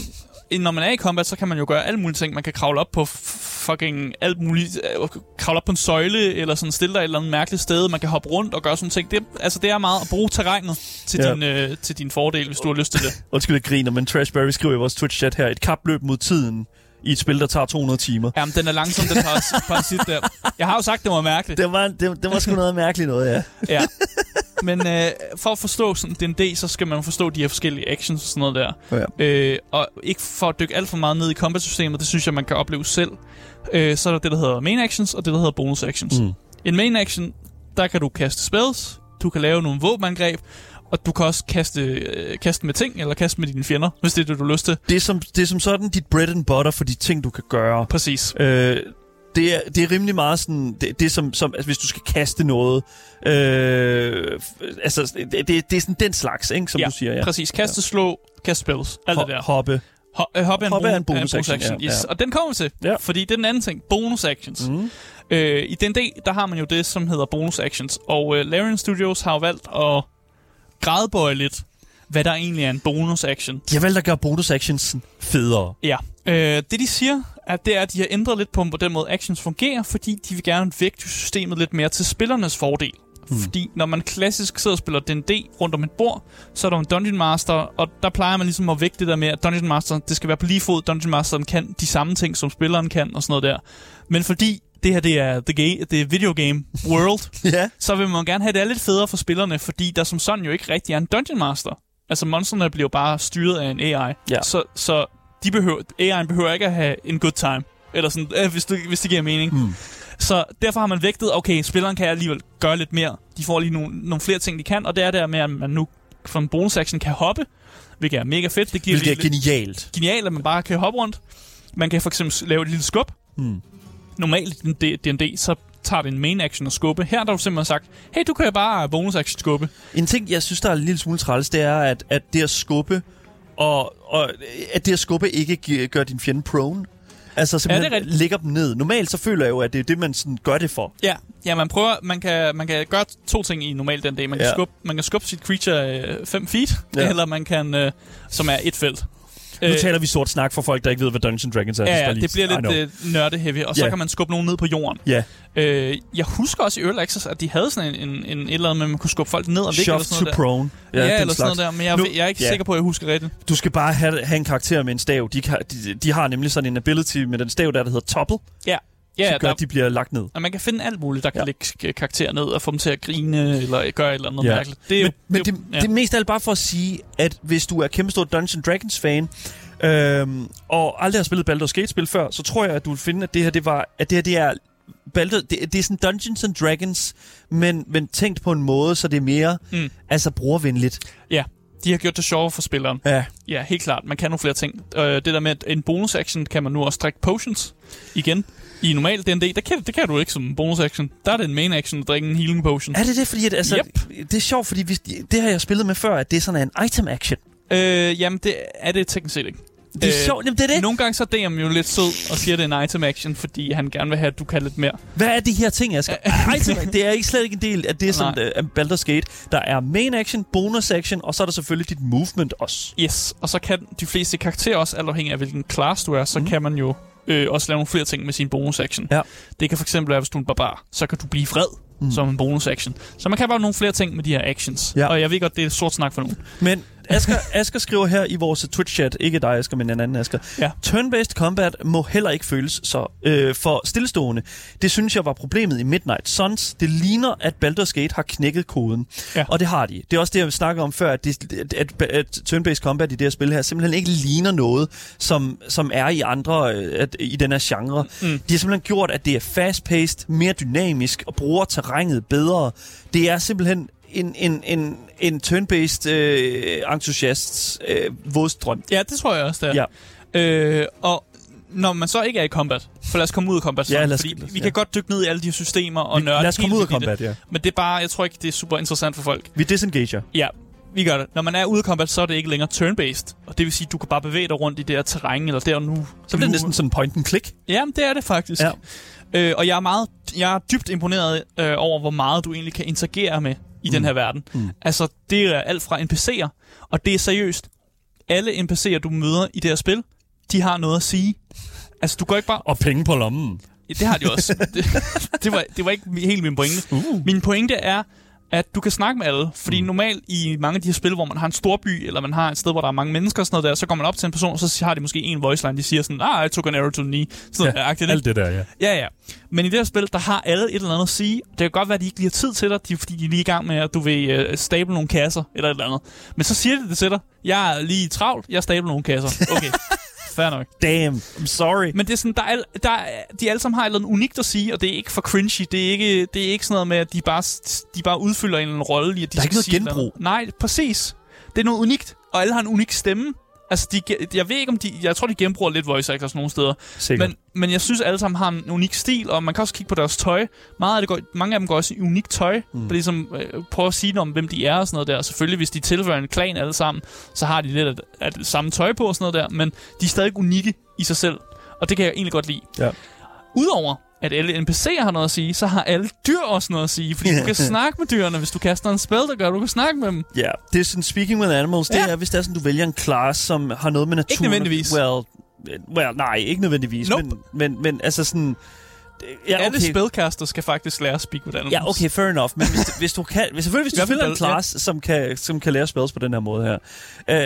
når man er i combat, så kan man jo gøre alle mulige ting. Man kan kravle op på fucking alt muligt. Øh, kravle op på en søjle, eller sådan stille dig et eller andet mærkeligt sted. Man kan hoppe rundt og gøre sådan ting. Det, altså, det er meget at bruge terrænet til, Ja. din, øh, til din fordel, hvis du har lyst til det. (laughs) Undskyld, jeg griner, men Trashberry skriver i vores Twitch-chat her, et kapløb mod tiden i et spil, der tager 200 timer. Jamen, den er langsom, den har (laughs) parasit der. Jeg har jo sagt, det var mærkeligt. Det var, det, det var sgu noget mærkeligt noget, ja. Ja. (laughs) Men øh, for at forstå sådan D&D, så skal man forstå de her forskellige actions og sådan noget der. Ja. Øh, og ikke for at dykke alt for meget ned i combat-systemet, det synes jeg, man kan opleve selv. Øh, så er der det, der hedder main actions, og det, der hedder bonus actions. Mm. En main action, der kan du kaste spells, du kan lave nogle våbenangreb, og du kan også kaste, øh, kaste med ting, eller kaste med dine fjender, hvis det er det, du har lyst til. Det, er som, det er som sådan dit bread and butter for de ting, du kan gøre. Præcis. Øh, det, er, det er rimelig meget sådan, det, det som, som altså, hvis du skal kaste noget, øh, altså, det, det, det er sådan den slags, ikke, som ja, du siger, ja. præcis. Kaste, slå, kaste spells, alt det der. Hoppe. Ho- øh, hoppe er en, Hoppe er en bon- bonus action, action, ja, yes. ja. Og den kommer vi til, Ja. fordi det er den anden ting. Bonus actions. Mm. Øh, I D&D, der har man jo det, som hedder bonus actions. Og øh, Larian Studios har jo valgt at gradbøje lidt, hvad der egentlig er en bonus action. De har valgt at gøre bonus actions federe. Ja. Øh, det de siger, at det er, at de har ændret lidt på, på den måde actions fungerer, fordi de vil gerne vægte systemet lidt mere til spillernes fordel. Mm. Fordi når man klassisk sidder og spiller D&D rundt om et bord, så er der en Dungeon Master, og der plejer man ligesom at vægte det der med, at Dungeon Master, det skal være på lige fod. Dungeon Masteren kan de samme ting, som spilleren kan, og sådan noget der. Men fordi det her det er, the game, det er video game world, (laughs) Ja. så vil man gerne have, at det er lidt federe for spillerne, fordi der som sådan jo ikke rigtig er en Dungeon Master. Altså, monsterne bliver bare styret af en AI. Ja. Så, så de behøver, AI'en behøver ikke at have en good time. Eller sådan, øh, hvis, det, hvis det giver mening. Mm. Så derfor har man vægtet, okay, spilleren kan alligevel gøre lidt mere. De får lige nogle, nogle flere ting, de kan. Og det er der med, at man nu fra en bonus action kan hoppe, hvilket er mega fedt. Det giver Hvilket er genialt. genialt, at man bare kan hoppe rundt. Man kan for eksempel lave et lille skub. Mm. Normalt i D&D, så tager det en main action at skubbe. Her har du simpelthen sagt, hey, du kan bare bonus action skubbe. En ting, jeg synes, der er en lille smule træls, det er, at, at det at skubbe, og, og at det at skubbe ikke gør din fjende prone. Altså simpelthen det ja, rigtigt. lægger dem ned. Normalt så føler jeg jo, at det er det, man sådan gør det for. Ja, ja man prøver, man kan, man kan gøre to ting i normalt den dag. Man kan, Ja. skubbe, man kan skubbe sit creature 5 feet, Ja. ja. eller man kan, øh, som er et felt. Nu Øh, taler vi sort snak for folk, der ikke ved, hvad Dungeons Dragons er. Ja, Så ja, lige- det bliver lidt øh, nørde-heavy, og så Ja. kan man skubbe nogen ned på jorden. Ja, Øh, jeg husker også i Early Access, at de havde sådan en, en, en et eller andet med, at man kunne skubbe folk ned og eller shove sådan to der. prone. Ja, ja eller sådan slags. noget der, men jeg, Nu- jeg er ikke ja. sikker på, at jeg husker rigtigt. Du skal bare have, have en karakter med en stav. De, kan, de, de har nemlig sådan en ability med den stav, der, der hedder topple, Ja, ja, ja som gør, der, at de bliver lagt ned. og man kan finde alt muligt, der kan Ja. ja. lægge karakterer ned og få dem til at grine, eller gøre et eller andet Ja. mærkeligt. Det er men, jo, men det, jo- det, det er mest af alt bare for at sige, at hvis du er kæmpestor Dungeons Dragons fan, øhm, og aldrig har spillet Baldur's Gate-spil før, så tror jeg, at du vil finde, at det her, det var, at det her, det er Baldur, det, det er sådan Dungeons and Dragons, men, men tænkt på en måde, så det er mere Mm. altså brugervenligt. Ja, de har gjort det sjovere for spilleren. Ja. Ja, helt klart. Man kan nogle flere ting. Øh, det der med, at en bonus action kan man nu også drikke potions igen. I normal D&D, der kan, det kan du ikke som bonus action. Der er det en main action at drikke en healing potion. Er det det? Fordi at, altså, det er sjovt, fordi hvis, det har jeg spillet med før, at det er sådan en item action. Øh, jamen, det er det teknisk set ikke. Det er øh, sjovt, jamen det er det. Nogle gange så er DM jo lidt sød og siger, at det er en item action, fordi han gerne vil have, at du kan lidt mere. Hvad er de her ting, Asger? (laughs) item, det er ikke slet ikke en del af det, som uh, Baldur's Gate. Der er main action, bonus action, og så er der selvfølgelig dit movement også. Yes, og så kan de fleste karakterer også, alt afhængig af hvilken class du er, så mm. kan man jo øh, også lave nogle flere ting med sin bonus action. Ja. Det kan fx være, hvis du er en barbar, så kan du blive vred Mm. som en bonus action. Så man kan bare nogle flere ting med de her actions. Ja. Og jeg ved godt, det er sort snak for nogen. Men Asger, Asger skriver her i vores Twitch-chat, ikke dig Asger, men en anden Asger. Ja. Turn-based combat må heller ikke føles så øh, for stillestående. Det synes jeg var problemet i Midnight Suns. Det ligner, at Baldur's Gate har knækket koden. Ja. Og det har de. Det er også det, jeg snakker om før, at, det, at, at, at turn-based combat i det her spil her simpelthen ikke ligner noget, som, som er i andre, øh, at, i den her genre. Mm. De har simpelthen gjort, at det er fast-paced, mere dynamisk og bruger terrænet bedre. Det er simpelthen en, en, en, en turn-based øh, entusiasts øh, vådstrøm. Ja, det tror jeg også, det er. Ja. Øh, og når man så ikke er i combat, for lad os komme ud af combat, Ja, lad os- fordi vi ja. kan godt dykke ned i alle de systemer og Vi- nørde Lad os komme ud af i det. combat, ja. Men det er bare, jeg tror ikke, det er super interessant for folk. Vi disengager. Ja, vi gør det. Når man er ude af combat, så er det ikke længere turn-based. Og det vil sige, at du kan bare bevæge dig rundt i det her terræn, eller der nu. Så bliver det næsten sådan point and click. Jamen, det er det faktisk. Ja. Øh, og jeg er, meget, jeg er dybt imponeret øh, over, hvor meget du egentlig kan interagere med i mm. den her verden. Mm. Altså, det er alt fra NPC'er, og det er seriøst. Alle NPC'er, du møder i det her spil, de har noget at sige. Altså, du går ikke bare... Og penge på lommen. Ja, det har de også. (laughs) det, det, var, det var ikke helt min pointe. Uh. Min pointe er, at du kan snakke med alle. Fordi mm. normalt i mange af de her spil, hvor man har en stor by, eller man har et sted, hvor der er mange mennesker og sådan noget der, så går man op til en person, og så har de måske en voice line, de siger sådan, ah, I took an arrow to the knee. Sådan Ja, noget, Alt det der, ja. Ja, ja. Men i det her spil, der har alle et eller andet at sige. Det kan godt være, at de ikke lige har tid til dig, de, fordi de er lige i gang med, at du vil uh, stable nogle kasser, eller et eller andet. Men så siger de det til dig. Jeg er lige travlt, jeg stabler nogle kasser. Okay, (laughs) fair nok. Damn, I'm sorry. Men det er sådan, der er, der er, de alle sammen har et eller andet unikt at sige, og det er ikke for cringy. Det er ikke, det er ikke sådan noget med, at de bare, de bare udfylder en eller anden rolle i, at de Der er ikke noget genbrug. Nej, præcis. Det er noget unikt, og alle har en unik stemme. Altså, de, jeg ved ikke, om de... Jeg tror, de genbruger lidt voice actors nogle steder. Sikkert. Men, men jeg synes, alle sammen har en unik stil, og man kan også kigge på deres tøj. Meget af det går, mange af dem går også i unikt tøj. Mm. For ligesom øh, prøve at sige noget om, hvem de er og sådan noget der. Selvfølgelig, hvis de tilhører en klan alle sammen, så har de lidt af, af det samme tøj på og sådan noget der. Men de er stadig unikke i sig selv. Og det kan jeg egentlig godt lide. Ja. Udover at alle NPC'er har noget at sige, så har alle dyr også noget at sige. Fordi du kan (laughs) snakke med dyrene, hvis du kaster en spil, der gør, du kan snakke med dem. Ja, det er sådan, speaking with animals, det Ja. er, hvis det er sådan, du vælger en class, som har noget med naturen. nødvendigvis. Well, well nej, ikke nødvendigvis. Nope. Men, men, men altså sådan, ja, Alle spellcaster skal faktisk lære at speak with animals. Ja, okay, fair enough. Men hvis, (laughs) hvis du kan, hvis, selvfølgelig, hvis du spiller en class, som, kan, som kan lære spells på den her måde her,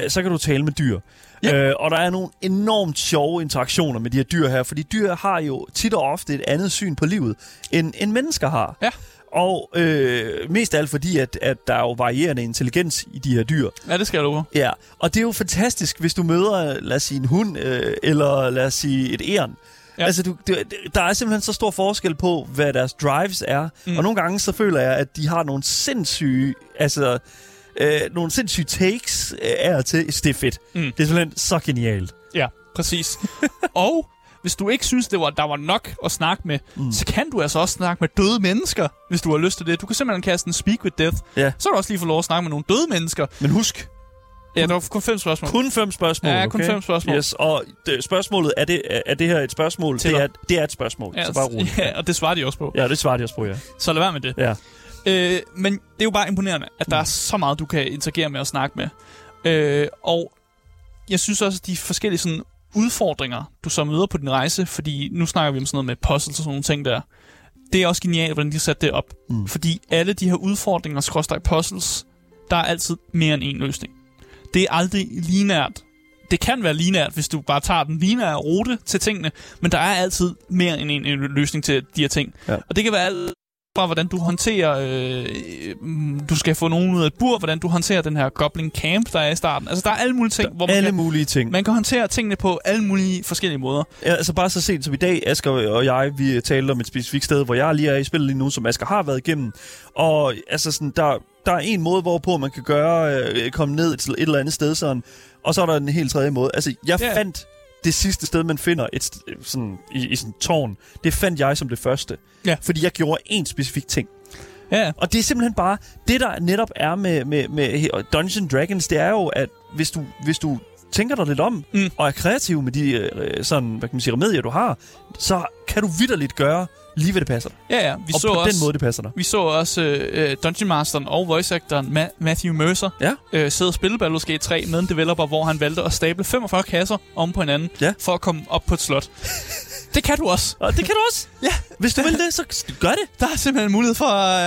øh, så kan du tale med dyr. Ja. Øh, og der er nogle enormt sjove interaktioner med de her dyr her, fordi dyr har jo tit og ofte et andet syn på livet, end, end mennesker har. Ja. Og øh, mest af alt fordi, at, at der er jo varierende intelligens i de her dyr. Ja, det skal love. Ja, og det er jo fantastisk, hvis du møder, lad os sige, en hund, øh, eller lad os sige, et æren. Ja. Altså, du, det, der er simpelthen så stor forskel på, hvad deres drives er. Mm. Og nogle gange så føler jeg, at de har nogle sindssyge, altså, øh, nogle sindssyge takes øh, og til. Det er fedt. Mm. Det er simpelthen så genialt. Ja, præcis. (laughs) og hvis du ikke synes, det var, der var nok at snakke med, mm. så kan du altså også snakke med døde mennesker, hvis du har lyst til det. Du kan simpelthen kaste en speak with death. Ja. Så kan du også lige få lov at snakke med nogle døde mennesker. Men husk, Ja, der var kun fem spørgsmål. kun fem spørgsmål, Ja, kun okay? fem spørgsmål. Yes, og det, spørgsmålet, er det, er det her et spørgsmål? Til Det er, det er et spørgsmål, ja, så bare roligt. Ja, og det svarer de også på. Ja, det svarer de også på, ja. Så lad være med det. ja. Øh, men det er jo bare imponerende, at der Mm. er så meget, du kan interagere med og snakke med. Øh, og jeg synes også, at de forskellige sådan, udfordringer, du så møder på din rejse, fordi nu snakker vi om sådan noget med puzzles og sådan nogle ting der, det er også genialt, hvordan de har sat det op. Mm. Fordi alle de her udfordringer, skråstrej puzzles, der er altid mere end en løsning. Det er aldrig lineært. Det kan være lineært, hvis du bare tager den lineære rute til tingene, men der er altid mere end en, en løsning til de her ting. Ja. Og det kan være alt fra, hvordan du håndterer... Øh, du skal få nogen ud af et bur, hvordan du håndterer den her Goblin Camp, der er i starten. Altså, der er alle mulige ting, hvor man Alle kan, mulige ting. man kan håndtere tingene på alle mulige forskellige måder. Ja, altså bare så sent som i dag, Asger og jeg, vi talte om et specifikt sted, hvor jeg lige er i spillet lige nu, som Asger har været igennem. Og altså sådan, der, der er en måde, hvorpå man kan gøre, øh, komme ned til et eller andet sted sådan, og så er der en helt tredje måde. Altså, jeg yeah. fandt det sidste sted, man finder et, st- sådan, i, i sådan tårn, det fandt jeg som det første. Ja. Fordi jeg gjorde en specifik ting. Ja, Og det er simpelthen bare, det der netop er med, med, med Dungeons Dragons, det er jo, at hvis du, hvis du tænker dig lidt om, Mm. og er kreativ med de øh, sådan, hvad kan man sige, remedier, du har, så kan du vidderligt gøre lige, hvad det passer dig. ja, ja. Vi og så på også, den måde, det passer dig. Vi så også øh, Dungeon Masteren og voice actoren Ma- Matthew Mercer Ja. øh, sidde og spille Baldur's Gate 3 med en developer, hvor han valgte at stable 45 kasser om på hinanden Ja. for at komme op på et slot. (laughs) det kan du også. Og det kan du også. Ja, Hvis du vil det, så gør det. der er simpelthen en mulighed for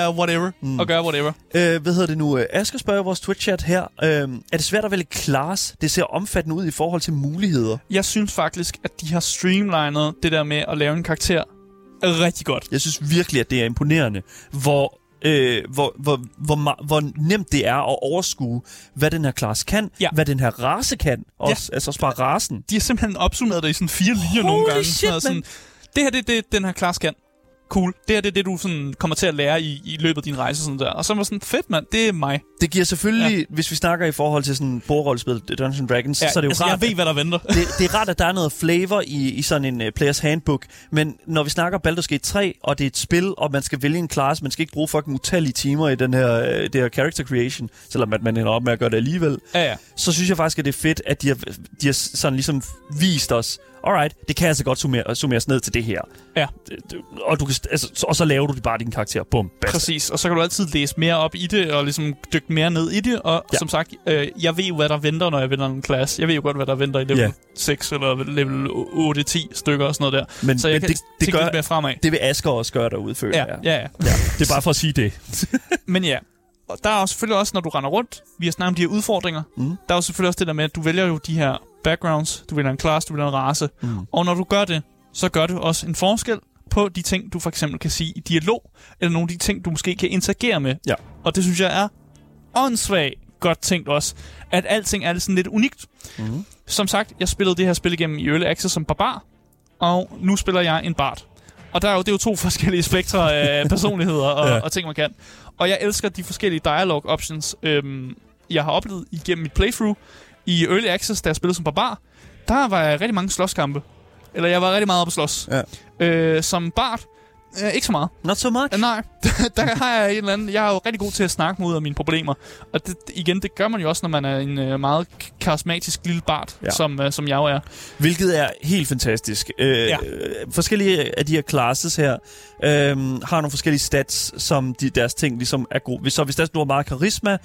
uh, whatever, Mm. at gøre whatever. Øh, hvad hedder det nu? Øh, Asger spørger i vores Twitch-chat her. Øh, er det svært at vælge class? Det ser omfattende ud i forhold til muligheder. Jeg synes faktisk, at de har streamlinet det der med at lave en karakter rigtig godt. Jeg synes virkelig, at det er imponerende, hvor, øh, hvor, hvor, hvor, hvor nemt det er at overskue, hvad den her klasse kan, Ja. hvad den her race kan, også, altså også bare racen. De har simpelthen opsummeret det i sådan fire linjer nogle Holy gange. shit, sådan, det her det er det, den her klasse kan. Cool. Det her det er det, du sådan kommer til at lære i, i løbet af din rejse. Sådan der. Og så var sådan, fedt mand, det er mig. Det giver selvfølgelig, ja. hvis vi snakker i forhold til sådan bordrollespil Dungeons Dragons, Ja, så er det jo altså, rart, jeg ved, hvad der venter. (laughs) det, det er rart, at der er noget flavor i, i sådan en uh, players handbook, men når vi snakker Baldur's Gate 3, og det er et spil, og man skal vælge en class, man skal ikke bruge fucking utallige timer i den her, uh, det her character creation, selvom at man ender op med at gøre det alligevel, Ja, ja. så synes jeg faktisk, at det er fedt, at de har, de har sådan ligesom vist os, alright, det kan altså godt summere, summeres ned til det her. Ja. Og, du kan, altså, og så laver du bare din karakter. Bum, basta. Præcis, og så kan du altid læse mere op i det, og ligesom dykke mere ned i det, og Ja. som sagt, øh, jeg ved jo, hvad der venter, når jeg vender en klasse. Jeg ved jo godt, hvad der venter i level Ja. ja. 6 eller level 8-10 stykker og sådan noget der. Men, så jeg men kan det, det, gør, lidt mere fremad. det vil Asger også gøre derude, føler Ja, jeg. ja, ja. ja. Det er bare for at sige det. (laughs) Men ja, og der er jo selvfølgelig også, når du render rundt, vi har snakket om de her udfordringer, Mm. der er jo selvfølgelig også det der med, at du vælger jo de her backgrounds, du vælger en class, du vælger en race, Mm. og når du gør det, så gør du også en forskel på de ting, du for eksempel kan sige i dialog, eller nogle af de ting, du måske kan interagere med. Ja. Og det synes jeg er åndssvagt godt tænkt også, at alting er sådan lidt unikt. Mm. Som sagt, jeg spillede det her spil igennem i Early Access som barbar, og nu spiller jeg en bard. Og der er jo, det er jo to (laughs) forskellige spektre af (laughs) personligheder og, Ja. og ting, man kan. Og jeg elsker de forskellige dialog options, øhm, jeg har oplevet igennem mit playthrough. I Early Access, da jeg spillede som barbar, der var jeg rigtig mange slåskampe. Eller jeg var rigtig meget oppe at slås. Ja. Øh, som bard, øh, ikke så meget. Not so much. Øh, nej, (laughs) der har jeg en eller anden... Jeg er jo rigtig god til at snakke mig ud af mine problemer. Og det, igen, det gør man jo også, når man er en øh, meget karismatisk lille bart, Ja. som, øh, som jeg jo er. Hvilket er helt fantastisk. Øh, ja. Forskellige af de her classes her øh, har nogle forskellige stats, som de, deres ting ligesom er gode. Hvis, så hvis der du har meget karisma,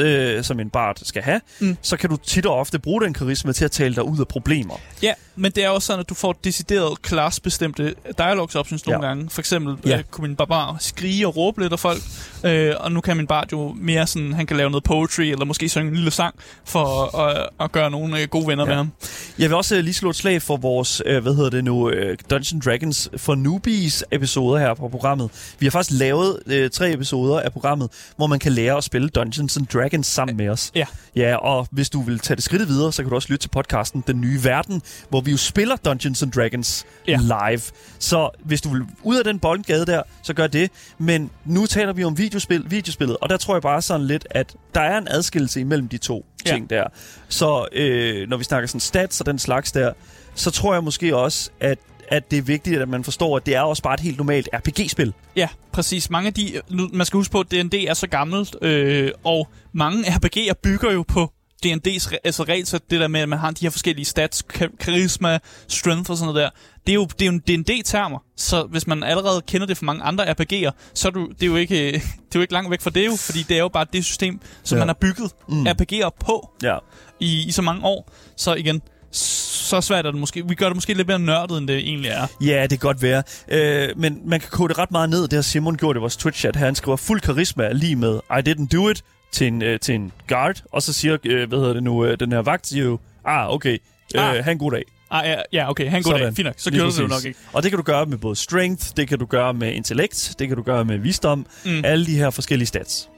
øh, som en bard skal have, mm. Så kan du tit og ofte bruge den karisma til at tale dig ud af problemer. Ja, men det er også sådan, at du får decideret class-bestemte dialogues options nogle Ja. gange. For eksempel ja. øh, kunne min barbar skrige og råbe lidt af folk, øh, og nu kan min bard jo mere sådan, han kan lave noget poetry, eller måske synge en lille sang, for at, at, at gøre nogle øh, gode venner ja. med ham. Jeg vil også øh, lige slå et slag for vores, øh, hvad hedder det nu, øh, Dungeons Dragons for Newbies episoder her på programmet. Vi har faktisk lavet øh, tre episoder af programmet, hvor man kan lære at spille Dungeons and Dragons sammen med os. Ja. Ja, og hvis du vil tage det skridt videre, så kan du også lytte til podcasten Den Nye Verden, hvor vi jo spiller Dungeons and Dragons Ja. live. Så hvis du vil ud af den boldgade der, så gør det. Men nu taler vi om videospil, videospillet, og der tror jeg bare sådan lidt, at der er en adskillelse imellem de to Ja. ting der. Så øh, når vi snakker sådan stats og den slags der, så tror jeg måske også, at at det er vigtigt, at man forstår, at det er også bare et helt normalt RPG-spil. Ja, præcis. Mange af de... Nu, man skal huske på, at D&D er så gammelt, øh, og mange RPG'er bygger jo på D&D's altså regelsæt, det der med, at man har de her forskellige stats, ka- karisma, strength og sådan noget der. Det er jo, det er jo en D&D-termer, så hvis man allerede kender det fra mange andre RPG'er, så er du, det er jo ikke, (laughs) det er jo ikke langt væk fra det jo, fordi det er jo bare det system, som Ja. man har bygget Mm. RPG'er på Ja. i, i så mange år. Så igen, så svært er det måske. Vi gør det måske lidt mere nørdet, end det egentlig er. Ja, det kan godt være. Øh, men man kan kode det ret meget ned. Det har Simon gjort i vores Twitch-chat her. Han skriver fuld karisma lige med I didn't do it til en, øh, til en guard. Og så siger, øh, hvad hedder det nu, øh, den her vagt siger jo, ah, okay, øh, Ah. ha' en god dag. Ah, ja, ja, okay. Han går Sådan. dag. Fint nok. Så Lige gjorde det nok ikke. Og det kan du gøre med både strength, det kan du gøre med intellekt, det kan du gøre med visdom. Mm. Alle de her forskellige stats.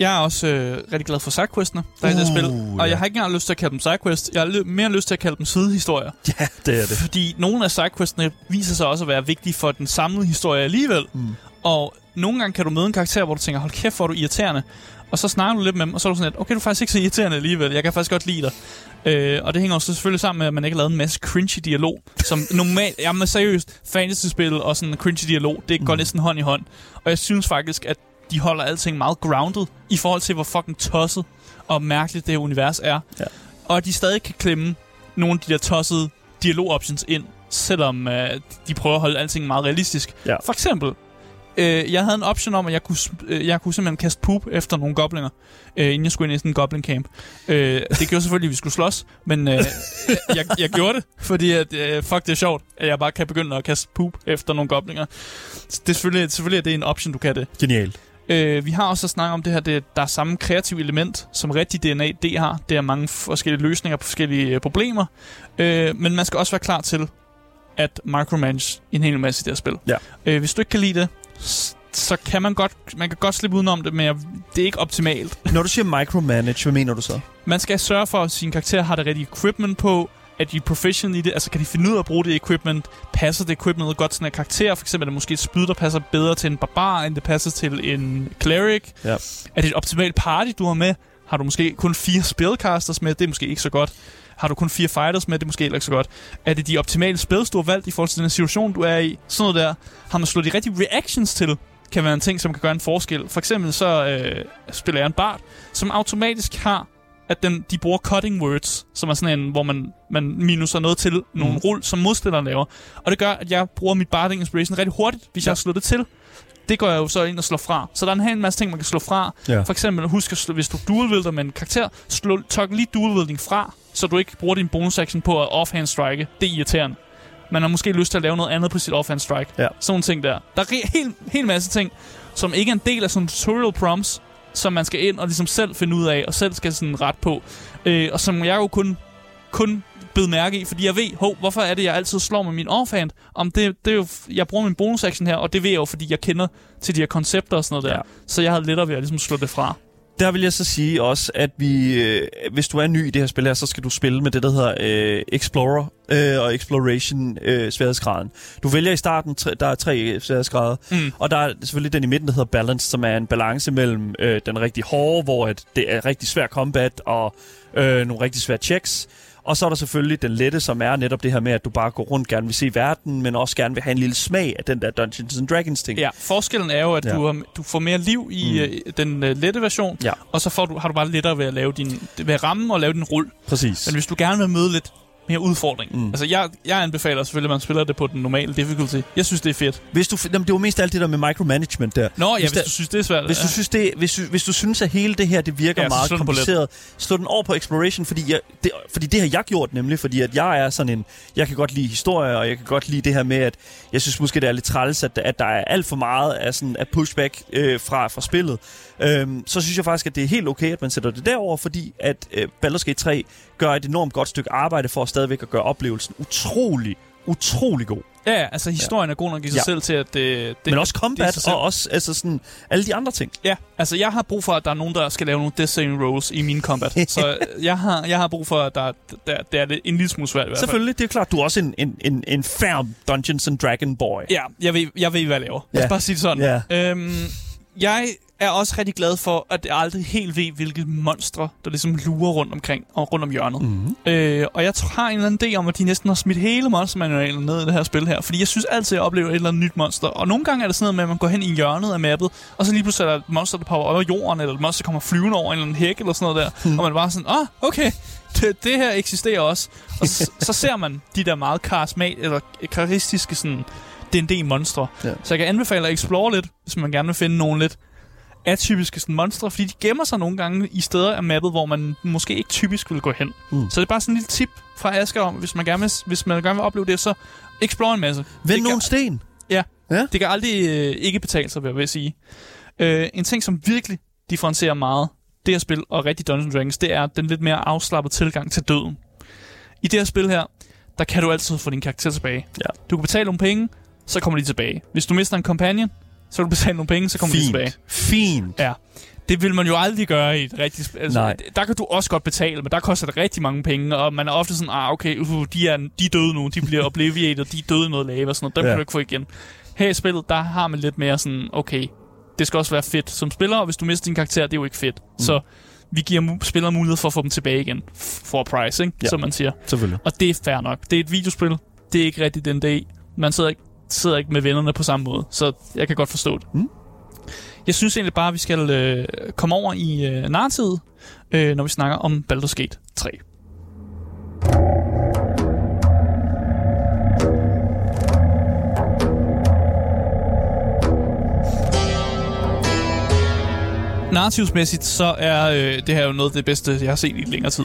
Jeg er også øh, rigtig glad for sidequestene, der er i det Uh, spil. Og ja. jeg har ikke engang lyst til at kalde dem sidequests. Jeg har mere lyst til at kalde dem sidehistorier. (laughs) Ja, det er det. Fordi nogle af sidequestene viser sig også at være vigtige for den samlede historie alligevel. Mm. Og nogle gange kan du møde en karakter, hvor du tænker, hold kæft, hvor er du irriterende. Og så snakker du lidt med dem, og så er du sådan lidt, okay, du er faktisk ikke så irriterende alligevel. Jeg kan faktisk godt lide dig. Øh, og det hænger også selvfølgelig sammen med, at man ikke har lavet en masse cringy dialog. Som normalt, (laughs) jamen seriøst, fantasy-spil og sådan cringy dialog, det går Mm. næsten hånd i hånd. Og jeg synes faktisk, at de holder alting meget grounded i forhold til, hvor fucking tosset og mærkeligt det her univers er. Ja. Og at de stadig kan klemme nogle af de der tossede dialog-options ind, selvom øh, de prøver at holde alting meget realistisk. Ja. For eksempel, øh, jeg havde en option om, at jeg kunne, øh, jeg kunne simpelthen kaste poop efter nogle goblinger, øh, inden jeg skulle ind i sådan en goblin camp. Øh, det gjorde selvfølgelig, at vi skulle slås, men øh, (laughs) jeg, jeg gjorde det, fordi at, øh, fuck, det er sjovt, at jeg bare kan begynde at kaste poop efter nogle goblinger. Det er selvfølgelig, selvfølgelig er det en option, du kan det. Genialt. Øh, vi har også snakket om det her, det, der er samme kreative element, som rigtig DNA D har. Det er mange forskellige løsninger på forskellige øh, problemer. Øh, men man skal også være klar til at micromanage en hel masse i det her spil. Ja. Øh, hvis du ikke kan lide det, så kan man godt, man kan godt slippe udenom det, men det er ikke optimalt. (laughs) Når du siger micromanage, hvad mener du så? Man skal sørge for, at sin karakter har det rigtige equipment på, at de er professional i det, altså kan de finde ud af at bruge det equipment, passer det equipment godt til en karakter, for eksempel er det måske et spyd, der passer bedre til en barbar, end det passer til en cleric. Ja. Er det et optimalt party, du har med? Har du måske kun fire spellcasters med? Det er måske ikke så godt. Har du kun fire fighters med? Det er måske heller ikke så godt. Er det de optimale spells, du har valgt i forhold til den situation, du er i? Sådan noget der. Har man slået de rigtige reactions til? Kan være en ting, som kan gøre en forskel. For eksempel så øh, spiller jeg en bard, som automatisk har at den, de bruger cutting words, som er sådan en, hvor man, man minuser noget til nogle mm. rull, som modstilleren laver. Og det gør, at jeg bruger mit barding inspiration rigtig hurtigt, hvis Ja. jeg har slået det til. Det går jeg jo så ind og slår fra. Så der er en hel masse ting, man kan slå fra. Ja. For eksempel, husk, at slå, hvis du dual med en karakter, slå, tok lige dual fra, så du ikke bruger din bonus action på at offhand strike. Det er irriterende. Man har måske lyst til at lave noget andet på sit offhand strike. Ja. Sådan nogle ting der. Der er re- helt, helt masse ting, som ikke er en del af sådan tutorial prompts, som man skal ind og ligesom selv finde ud af, og selv skal sådan ret på. Øh, og som jeg jo kun, kun bed mærke i, fordi jeg ved, hov, hvorfor er det, jeg altid slår med min offhand? Om det, det er jo, jeg bruger min bonus action her, og det ved jeg jo, fordi jeg kender til de her koncepter og sådan noget der. Ja. Ja. Så jeg havde lettere ved at ligesom slå det fra. Der vil jeg så sige også, at vi, øh, hvis du er ny i det her spil her, så skal du spille med det, der hedder øh, Explorer øh, og Exploration øh, sværhedsgraden. Du vælger i starten, tre, der er tre øh, sværhedsgrader, Mm. og der er selvfølgelig den i midten, der hedder Balance, som er en balance mellem øh, den rigtig hårde, hvor at det er rigtig svær combat, og øh, nogle rigtig svære checks. Og så er der selvfølgelig den lette, som er netop det her med, at du bare går rundt, gerne vil se verden, men også gerne vil have en lille smag af den der Dungeons and Dragons ting. Ja, forskellen er jo, at Ja. du, har, du får mere liv i mm. øh, den øh, lette version, Ja. og så får du, har du bare lettere ved at lave din, ved at ramme og lave din rull. Præcis. Men hvis du gerne vil møde lidt mere udfordring. Mm. Altså, jeg, jeg anbefaler selvfølgelig, at man spiller det på den normale difficulty. Jeg synes, det er fedt. Hvis du, jamen, det var mest alt det der med micromanagement der. Nå, ja, Hvis hvis, der- du synes, det er svært. Hvis du, ja. synes det, hvis, du, hvis du synes, at hele det her det virker Ja, meget den kompliceret, slå den over på exploration, fordi, jeg, det, fordi det har jeg gjort nemlig, fordi at jeg er sådan en, jeg kan godt lide historie, og jeg kan godt lide det her med, at jeg synes måske, det er lidt træls, at, at der er alt for meget af, sådan, af pushback øh, fra, fra spillet. Øhm, så synes jeg faktisk, at det er helt okay, at man sætter det derover, fordi at øh, Baldur's Gate 3 gør et enormt godt stykke arbejde for stadigvæk at gøre oplevelsen utrolig, utrolig god. Ja, altså historien ja. er god nok i sig Ja. selv til, at det... det Men også det combat, selv. og også altså sådan, alle de andre ting. Ja, altså jeg har brug for, at der er nogen, der skal lave nogle death saving rolls i min combat. (laughs) så øh, jeg har, jeg har brug for, at der, der, der er det en lille smule svært i hvert fald. Selvfølgelig, det er klart, du er også en, en, en, en fair Dungeons and Dragon boy. Ja, jeg ved, jeg ved hvad jeg laver. Lad Ja. os bare sige det sådan. Ja. Øhm, jeg er også rigtig glad for, at jeg aldrig helt ved, hvilke monstre, der ligesom lurer rundt omkring og rundt om hjørnet. Mm-hmm. Øh, og jeg tror- har en eller anden idé om, at de næsten har smidt hele monstermanualen ned i det her spil her. Fordi jeg synes altid, at jeg oplever et eller andet nyt monster. Og nogle gange er det sådan noget med, at man går hen i hjørnet af mappet, og så lige pludselig er der et monster, der popper over jorden, eller et monster, kommer flyvende over en eller anden hæk eller sådan noget der. og man er bare sådan, ah, okay, det, det her eksisterer også. Og så, (laughs) så ser man de der meget karismat, eller karakteristiske sådan, D&D-monstre. Ja. Så jeg kan anbefale at explore lidt, hvis man gerne vil finde nogle lidt atypiske sådan, monstre, fordi de gemmer sig nogle gange i steder af mappet, hvor man måske ikke typisk vil gå hen. Mm. Så det er bare sådan en lille tip fra Asger om, hvis man gerne vil, hvis man gerne vil opleve det, så explore en masse. Vend det, nogle kan, sten. det kan aldrig øh, ikke betale sig, vil jeg sige. Øh, en ting, som virkelig differencierer meget det her spil og rigtig Dungeons Dragons, det er den lidt mere afslappede tilgang til døden. I det her spil her, der kan du altid få din karakter tilbage. Ja. Du kan betale nogle penge, så kommer de tilbage. Hvis du mister en companion, så kan du betale nogle penge, så kommer de tilbage. Fint. Fint. Ja. Det vil man jo aldrig gøre i et rigtigt spil. Altså, Nej. Der kan du også godt betale, men der koster det rigtig mange penge, og man er ofte sådan, ah, okay, uh, de, er, de er døde nu, de bliver obliviated, de er døde noget lave og sådan noget, dem Ja. kan du ikke få igen. Her i spillet, der har man lidt mere sådan, okay, det skal også være fedt som spiller, og hvis du mister din karakter, det er jo ikke fedt. Mm. Så vi giver mu- spillere mulighed for at få dem tilbage igen, for price, ikke? Ja. som man siger. Selvfølgelig. Og det er fair nok. Det er et videospil, det er ikke rigtigt den dag. Man sidder ikke, sidder ikke med vennerne på samme måde, så jeg kan godt forstå det. Mm. Jeg synes egentlig bare, at vi skal øh, komme over i øh, narrativet, øh, når vi snakker om Baldur's Gate 3. Narrativsmæssigt, så er øh, det her jo noget af det bedste, jeg har set i længere tid.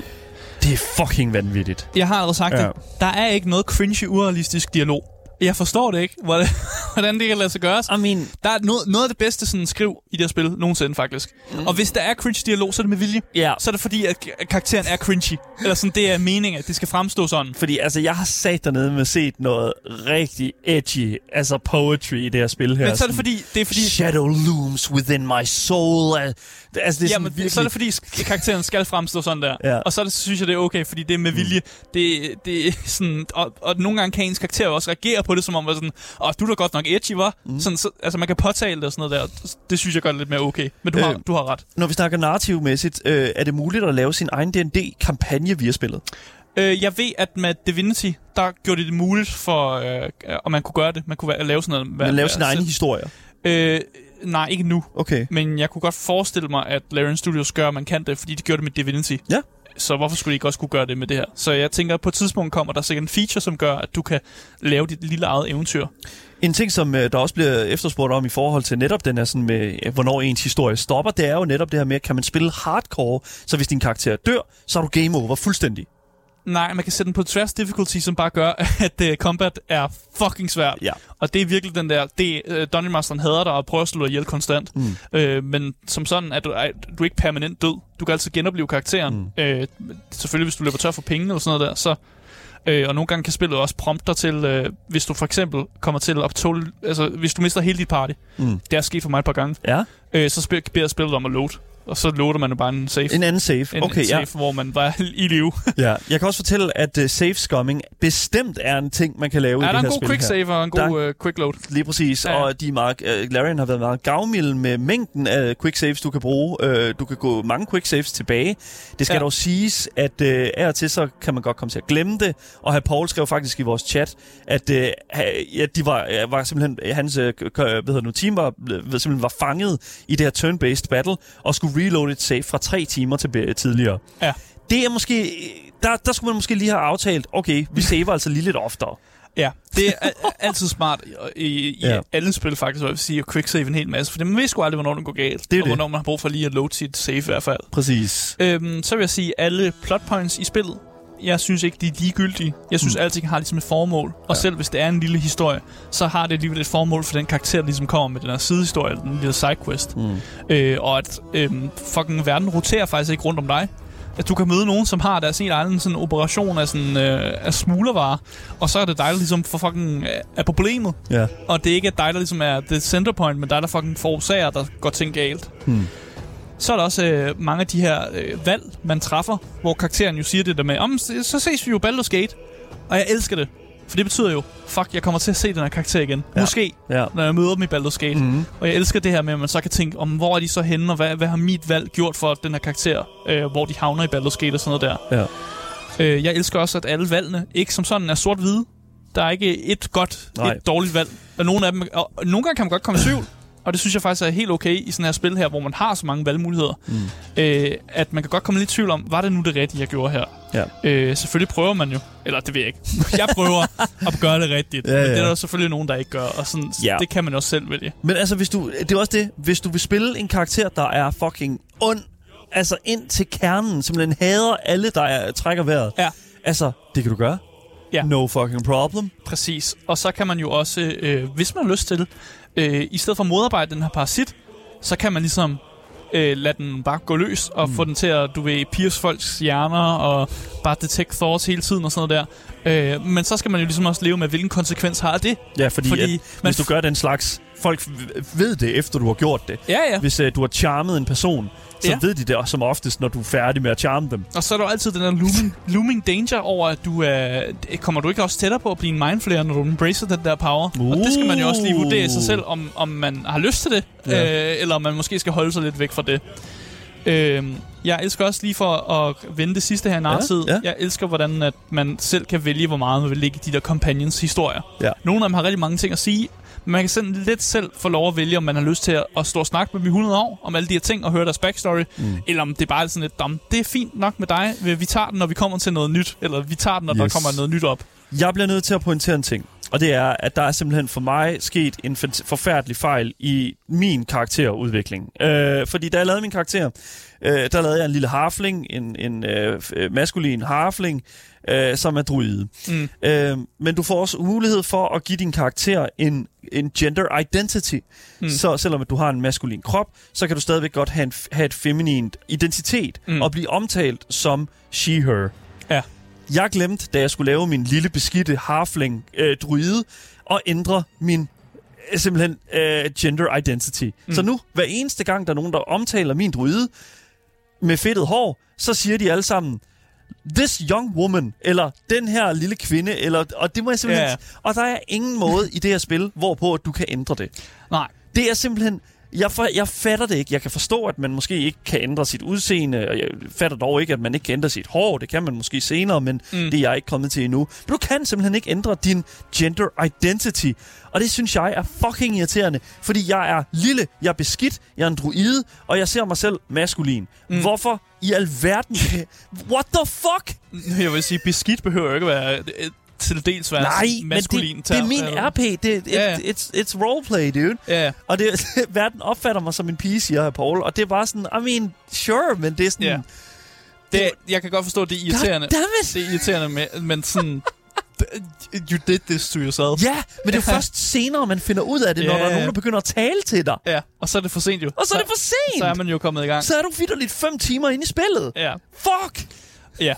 Det er fucking vanvittigt. Jeg har allerede sagt Ja. det. Der er ikke noget cringy, urealistisk dialog. Jeg forstår det ikke, hvordan, (laughs) hvordan det kan lade sig gøres. I mean, Der er noget, noget af det bedste sådan, skriv i det her spil nogensinde, faktisk. Mm. Og hvis der er cringe dialog, så er det med vilje. ja. Så er det fordi, at karakteren er cringy. Eller sådan, det er meningen, at det skal fremstå sådan. Fordi altså, jeg har sat dernede med set noget rigtig edgy, altså poetry i det her spil her. Men så er det fordi, det er fordi, Shadow looms within my soul. Al- Altså, det er sådan Jamen, virkelig... så er det fordi, karakteren skal fremstå sådan der. Ja. Og så det, synes jeg, det er okay, fordi det er med vilje. Det, det er sådan, og, og nogle gange kan ens karakter også reagere på det, som om, at sådan, åh, du er da godt nok edgy, var. Mm. Sådan, så, altså, man kan påtale det og sådan noget der. Det synes jeg gør det lidt mere okay. Men du, Øh. har, du har ret. Når vi snakker narrativmæssigt, øh, er det muligt at lave sin egen D&D-kampagne via spillet? Øh, jeg ved, at med Divinity, der gjorde det det muligt for, øh, at man kunne gøre det. Man kunne lave sådan noget. Man lave sin egen historie? Øh, nej, ikke nu. Okay. Men jeg kunne godt forestille mig, at Larian Studios gør, at man kan det, fordi de gjorde det med Divinity. Ja. Så hvorfor skulle de ikke også kunne gøre det med det her? Så jeg tænker, at på et tidspunkt kommer der sikkert en feature, som gør, at du kan lave dit lille eget eventyr. En ting, som øh, der også bliver efterspurgt om i forhold til netop den her, sådan med, øh, hvornår ens historie stopper, det er jo netop det her med, kan man spille hardcore, så hvis din karakter dør, så er du game over fuldstændig. Nej, man kan sætte den på tværs difficulty, som bare gør, (laughs) at uh, combat er fucking svært. Ja. Og det er virkelig den der, det uh, Dungeon Masteren hader dig og prøver at slå dig ihjel konstant. Mm. Øh, men som sådan er du, er, du er ikke permanent død. Du kan altid genopleve karakteren. Mm. Øh, selvfølgelig, hvis du løber tør for penge eller sådan noget der, så... Øh, og nogle gange kan spillet også prompte dig til, øh, hvis du for eksempel kommer til at tåle, altså hvis du mister hele dit party, Mm. det er sket for mig et par gange, Ja. øh, så spil, beder spillet om at load. Og så loader man jo bare en save. En anden save. en, okay, en ja. save, hvor man var (laughs) i live. (laughs) ja. Jeg kan også fortælle, at uh, save scumming bestemt er en ting, man kan lave i er det der her en god spil quick her. save og en Der- god uh, quick load? Lige præcis, Ja. ja. og de er meget, uh, Larian har været meget gavmild med mængden af quick saves, du kan bruge. Uh, du kan gå mange quick saves tilbage. Det skal Ja. ja. dog siges, at uh, af og til så kan man godt komme til at glemme det, og her Paul skrev faktisk i vores chat, at uh, ja, de var, var simpelthen, hans uh, hvad hedder nu, team var, simpelthen var fanget i det her turn-based battle, og skulle reload et save fra tre timer til tidligere. Ja. Det er måske, der, der skulle man måske lige have aftalt, okay, vi saver altså lige lidt oftere. Ja, det er altid smart i, i, Ja. alle spil faktisk, hvor jeg vil sige at quick save en hel masse, for man ved sgu aldrig, hvornår det går galt, Det er og det. hvornår man har brug for lige at load sit save i hvert fald. Præcis. Øhm, så vil jeg sige, alle plot points i spillet, jeg synes ikke, de er ligegyldige. Jeg synes, mm. alting har ligesom et formål. Og ja. selv hvis det er en lille historie, så har det alligevel et formål for den karakter, der ligesom kommer med den her sidehistorie, den lille sidequest. Mm. Øh, og at øhm, fucking verden roterer faktisk ikke rundt om dig. At du kan møde nogen, som har deres helt egen sådan, operation af, sådan, øh, af smuglervarer, og så er det dig, der ligesom for fucking øh, er problemet. Ja. Og det er ikke dig, der ligesom er det center point, men dig, der fucking forårsager, der går ting galt. Hmm. Så er der også øh, mange af de her øh, valg, man træffer, hvor karakteren jo siger det der med, om så ses vi jo Baldur's Gate. Og jeg elsker det. For det betyder jo, fuck, jeg kommer til at se den her karakter igen. Ja. Måske, Ja. når jeg møder dem i Baldur's Gate. Mm-hmm. Og jeg elsker det her med, at man så kan tænke, om hvor er de så henne, og hvad, hvad har mit valg gjort for den her karakter, øh, hvor de havner i Baldur's Gate og sådan noget der. Ja. Øh, jeg elsker også, at alle valgene ikke som sådan er sort-hvide. Der er ikke et godt, Nej. et dårligt valg. Og nogle af dem, og nogle gange kan man godt komme i tvivl. Og det synes jeg faktisk er helt okay i sådan her spil her, hvor man har så mange valgmuligheder. Mm. Øh, at man kan godt komme lidt i tvivl om, var det nu det rigtige, jeg gjorde her? Ja. Øh, selvfølgelig prøver man jo, eller det ved jeg ikke. (laughs) Jeg prøver at gøre det rigtigt. Ja, Men det er ja. der selvfølgelig nogen, der ikke gør. Og sådan, Ja. det kan man også selv vælge. Men altså, hvis du, det er også det, hvis du vil spille en karakter, der er fucking ond, altså ind til kernen, simpelthen hader alle, der er, trækker vejret. Ja. Altså, det kan du gøre. Ja. No fucking problem. Præcis. Og så kan man jo også, øh, hvis man har lyst til, øh, i stedet for at modarbejde den her parasit, så kan man ligesom øh, lade den bare gå løs og mm. få den til at, du ved, pierce folks hjerner og bare detect thoughts hele tiden og sådan noget der. Øh, men så skal man jo ligesom også leve med, hvilken konsekvens har det. Ja, fordi, Fordi at, man hvis du gør den slags, folk ved det, efter du har gjort det. Ja, ja. Hvis uh, du har charmet en person, så Ja. ved de det også som oftest, når du er færdig med at charme dem. Og så er der altid den der looming, looming danger over, at du er... kommer du ikke også tættere på at blive en mindflayer, når du embracer den der power? Uh. Og det skal man jo også lige vurdere i sig selv, om, om man har lyst til det, Ja. øh, eller om man måske skal holde sig lidt væk fra det. Øh, jeg elsker også lige for at vende det sidste her i narrativet. ja. Jeg elsker, hvordan at man selv kan vælge, hvor meget man vil lægge i de der companions historier. Ja. Nogle af dem har rigtig mange ting at sige, man kan sådan lidt selv få lov at vælge, om man har lyst til at, at stå og snakke med dem i 100 år, om alle de her ting, og høre deres backstory, mm. eller om det er bare sådan lidt, "Dam, det er fint nok med dig, vi tager den, når vi kommer til noget nyt, eller vi tager den, når yes. der kommer noget nyt op. Jeg bliver nødt til at pointere en ting, og det er, at der er simpelthen for mig sket en forfærdelig fejl i min karakterudvikling. Øh, fordi da jeg lavede min karakter, øh, der lavede jeg en lille harfling, en, en øh, øh, maskulin harfling, øh, som er druide. Mm. Øh, men du får også mulighed for at give din karakter en, en gender identity. Mm. Så selvom du har en maskulin krop, så kan du stadigvæk godt have, en, have et feminint identitet mm. og blive omtalt som she-her. Jeg glemte, da jeg skulle lave min lille beskidte harfling øh, druide, at ændre min øh, simpelthen øh, gender identity. Mm. Så nu, hver eneste gang, der er nogen, der omtaler min druide med fedtet hår, så siger de alle sammen, this young woman, eller den her lille kvinde, eller, og det må jeg simpelthen... Ja. Og der er ingen måde i det her spil, hvorpå du kan ændre det. Nej. Det er simpelthen... Jeg, for, jeg fatter det ikke. Jeg kan forstå, at man måske ikke kan ændre sit udseende, og jeg fatter dog ikke, at man ikke kan ændre sit hår. Det kan man måske senere, men Mm. det er jeg ikke kommet til endnu. Men du kan simpelthen ikke ændre din gender identity. Og det synes jeg er fucking irriterende, fordi jeg er lille, jeg er beskidt, jeg er en druide, og jeg ser mig selv maskulin. Mm. Hvorfor i alverden? What the fuck? Jeg vil sige, beskidt behøver jo ikke være til dels være Nej, men maskulin det, det er min RP. Det, it, Ja, ja. it's, it's roleplay, dude. Ja, Og det, (laughs) verden opfatter mig som en pige, siger her, Paul. Og det er bare sådan, I mean, sure, men det er sådan... Ja. det, jeg kan godt forstå, det er irriterende. Det er irriterende, med, men sådan... (laughs) You did this to yourself. Ja, men det er jo først senere, man finder ud af det, når Ja, der er nogen, der begynder at tale til dig. Ja, og så er det for sent jo. Og så er det for sent! Så er man jo kommet i gang. Så er du vidderligt fem timer inde i spillet. Ja, Fuck! ja.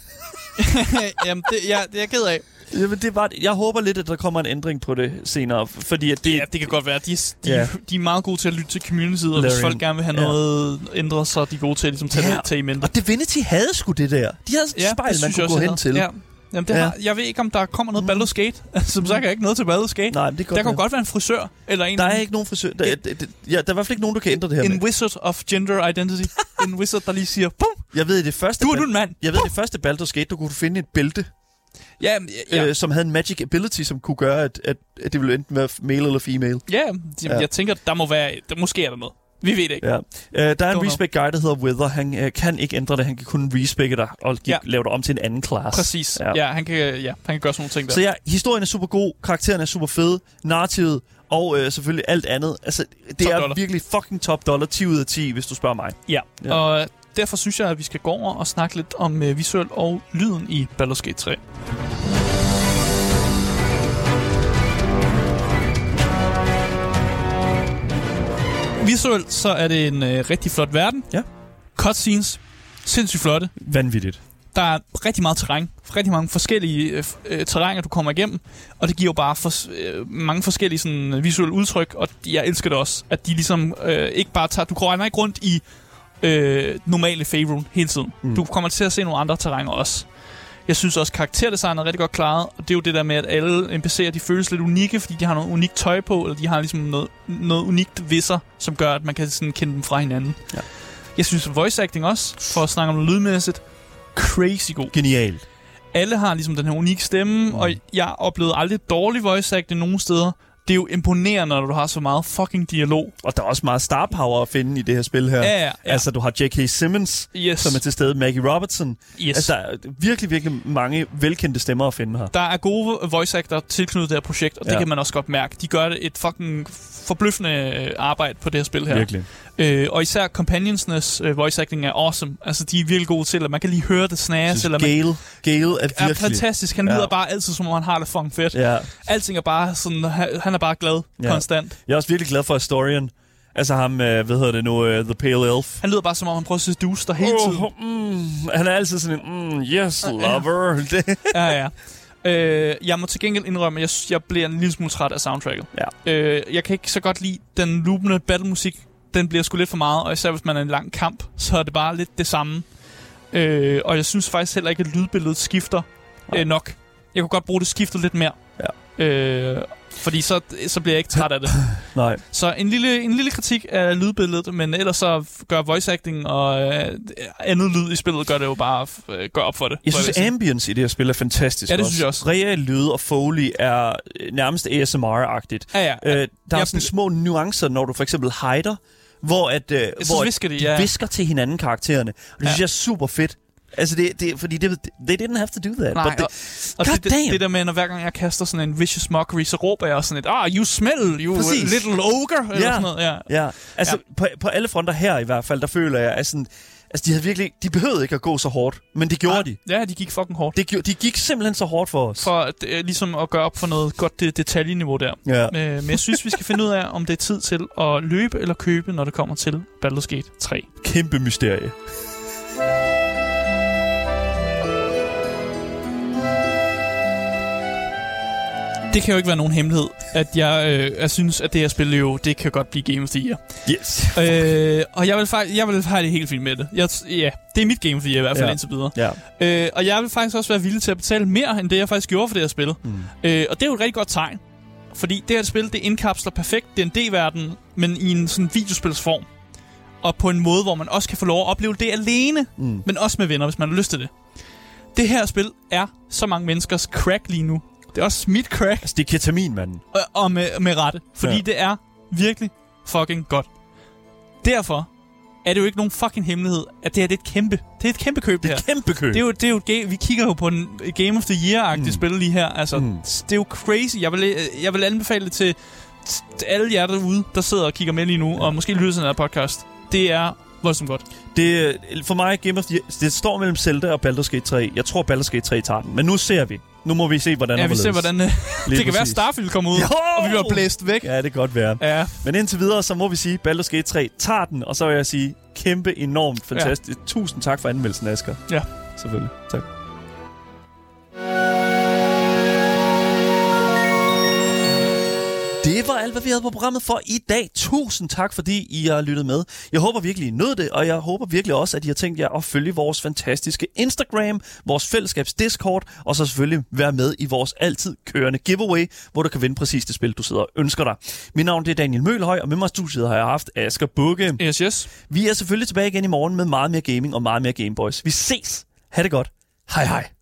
(laughs) Jamen, det, ja, det er jeg ked af. Jamen, det er bare, jeg håber lidt, at der kommer en ændring på det senere, fordi at det... Ja, det kan godt være. De, de, Ja. de er meget gode til at lytte til community, og hvis folk gerne vil have Ja. noget ændret, så er de gode til at ligesom, tage, Ja. det, tage i mente. Og Divinity havde sgu det der. De havde sådan et spejl, man kunne gå hen til. Ja. Jamen, det Ja. har, jeg ved ikke, om der kommer noget Baldur's Gate. (laughs) Som sagt er ikke noget til Baldur's Gate. Nej, det kan der kan godt være en frisør, eller en, Der er ikke nogen frisør. Der, der, der, ja, der er i hvert fald ikke nogen, du kan ændre det her en med. wizard of gender identity. (laughs) en wizard, der lige siger, Pum! Jeg ved, det første... Du er du en mand. Jeg ved, det første Baldur's Gate, du kunne finde et bælte, Ja, ja, øh, som havde en magic ability, som kunne gøre, at, at, at det ville enten være male eller female. ja, Ja. jeg tænker, der må være, der, måske er der noget. Vi ved det ikke. Ja. Øh, der er en Don't know. respec guy, der hedder Wither. Han øh, kan ikke ændre det. Han kan kun respecte dig og Ja. lave dig om til en anden class. Præcis. Ja. Ja. han kan, ja, han kan gøre sådan nogle ting der. Så ja, historien er super god, karakteren er super fed, narrativet og øh, selvfølgelig alt andet. Altså, det Top er dollar. virkelig fucking top dollar, 10 ud af 10, hvis du spørger mig. Ja, Ja. og derfor synes jeg, at vi skal gå over og snakke lidt om uh, visuel og lyden i Baldur's Gate 3. Visuelt så er det en uh, rigtig flot verden. Ja. Cutscenes, sindssygt flotte. Vanvittigt. Der er rigtig meget terræn. Rigtig mange forskellige øh, øh, terrænger, du kommer igennem. Og det giver jo bare for, øh, mange forskellige sådan, øh, visuelle udtryk. Og jeg elsker det også, at de ligesom øh, ikke bare tager... Du går ikke rundt i øh, normale Faerun hele tiden. Mm. Du kommer til at se nogle andre terrænger også. Jeg synes også, karakterdesignet er rigtig godt klaret. Og det er jo det der med, at alle NPC'er, de føles lidt unikke, fordi de har noget unikt tøj på, eller de har ligesom noget, noget unikt ved sig, som gør, at man kan sådan kende dem fra hinanden. Ja. Jeg synes, voice acting også, for at snakke om noget lydmæssigt, crazy god. Genialt. Alle har ligesom den her unikke stemme, Mm. mm. og jeg oplevede aldrig dårlig voice acting nogen steder. Det er jo imponerende, når du har så meget fucking dialog. Og der er også meget star power at finde i det her spil her. Ja, ja, ja. Altså, du har J.K. Simmons, yes. som er til stede, Maggie Robertson. yes. Altså, der er virkelig, virkelig mange velkendte stemmer at finde her. Der er gode voice actor tilknyttet det her projekt, og det Ja. kan man også godt mærke. De gør det et fucking forbløffende øh, arbejde på det her spil her. Virkelig. Øh, og især companionsnes øh, voice acting er awesome. Altså, de er virkelig gode til, at man kan lige høre det snage, synes, at man Gale, Gale er er virkelig... fantastisk. Han Ja. lyder bare altid, som om han har det fucking fedt. Ja. Alting er bare sådan, han han er bare glad Ja. konstant. Jeg er også virkelig glad for Historian. Altså ham, øh, hvad hedder det nu, uh, The Pale Elf. Han lyder bare, som om han prøver at seduce dig hele tiden. Oh, mm, han er altid sådan en, mm, yes, lover. (laughs) Det- Ja, ja. Øh, jeg må til gengæld indrømme, at jeg, jeg bliver en lille smule træt af soundtracket. Ja. Øh, jeg kan ikke så godt lide den loopende battlemusik. Den bliver sgu lidt for meget, og især hvis man er en lang kamp, så er det bare lidt det samme. Øh, og jeg synes faktisk heller ikke, at lydbilledet skifter øh, nok. Jeg kunne godt bruge det skiftet lidt mere. Ja. Øh, fordi så, så bliver jeg ikke træt af det. (laughs) Nej. Så en lille, en lille kritik af lydbilledet, men ellers så gør voice acting og øh, andet lyd i spillet gør det jo bare øh, gør op for det. Jeg synes, sige. ambience i det her spil er fantastisk. Ja, det synes jeg også. Real lyd og Foley er øh, nærmest ASMR-agtigt. Ja, ja. Øh, der er Jeg sådan bl- små nuancer, når du for eksempel hider, hvor, at, øh, hvor hvisker de, de ja. visker til hinanden karaktererne. Og det Ja. synes jeg er super fedt. Altså, det, det, fordi det, they didn't have to do that. Nej, but they, og, og God det, det, damn. det der med, når hver gang jeg kaster sådan en vicious mockery, så råber jeg også sådan et, ah, you smell, you Præcis. little ogre, eller Ja. sådan noget. Ja. Ja, altså ja. På, på alle fronter her i hvert fald, der føler jeg, at sådan, altså, de havde virkelig, de behøvede ikke at gå så hårdt, men det gjorde de. Ja, de gik fucking hårdt. Det, de gik simpelthen så hårdt for os. For at, øh, ligesom at gøre op for noget godt det, detaljeniveau der. Ja. Øh, men jeg synes, vi skal finde ud af, om det er tid til at løbe eller købe, når det kommer til Baldur's Gate 3. Kæmpe mysterie. Det kan jo ikke være nogen hemmelighed, at jeg, øh, jeg synes, at det her spil jo, det kan godt blive Game of the Year. Yes. øh, og jeg vil, faktisk, jeg vil have det helt fint med det. Jeg, ja, det er mit Game of the Year i hvert fald Ja. indtil videre. Ja. Øh, og jeg vil faktisk også være villig til at betale mere, end det jeg faktisk gjorde for det her spil. Mm. Øh, og det er jo et rigtig godt tegn. Fordi det her spil, det indkapsler perfekt D&D-verdenen, men i en sådan videospilsform. Og på en måde, hvor man også kan få lov at opleve det alene, Mm. men også med venner, hvis man har lyst til det. Det her spil er så mange menneskers crack lige nu. Det er også mit crack, Altså, det er ketamin, manden. og, og med, med rette. Fordi Ja. det er virkelig fucking godt. Derfor er det jo ikke nogen fucking hemmelighed, at det her det er et kæmpe, det er et kæmpe køb, det her. Kæmpe kø. Det er jo, det er jo et vi kigger jo på en Game of the Year-agtig Mm. spil lige her. Altså, Mm. mm. det er jo crazy. Jeg vil, jeg vil anbefale det til, til alle jer derude, der sidder og kigger med lige nu, ja. og måske lytter til den her podcast. Det er voldsomt godt. Det, er- for mig, Game of the, det står mellem Zelda og Baldur's Gate 3. Jeg tror, Baldur's Gate 3 tager den. Men nu ser vi. Nu må vi se, hvordan Ja, vi ser, hvordan... øh, det kan være, præcis. Starfield kommer ud, Jo! og vi bliver blæst væk. Ja, det kan godt være. Ja. Men indtil videre, så må vi sige, Baldur's Gate 3 tager den, og så vil jeg sige, kæmpe, enormt fantastisk. Ja. Tusind tak for anmeldelsen, Asger. Ja. Selvfølgelig. Tak. Det var alt, hvad vi havde på programmet for i dag. Tusind tak, fordi I har lyttet med. Jeg håber virkelig, I nød det, og jeg håber virkelig også, at I har tænkt jer at følge vores fantastiske Instagram, vores fællesskabs Discord, og så selvfølgelig være med i vores altid kørende giveaway, hvor du kan vinde præcis det spil, du sidder og ønsker dig. Mit navn det er Daniel Mølhøj, og med mig i studiet har jeg haft Asger Bukke. Yes, yes. Vi er selvfølgelig tilbage igen i morgen med meget mere gaming og meget mere Gameboys. Vi ses. Ha' det godt. Hej hej.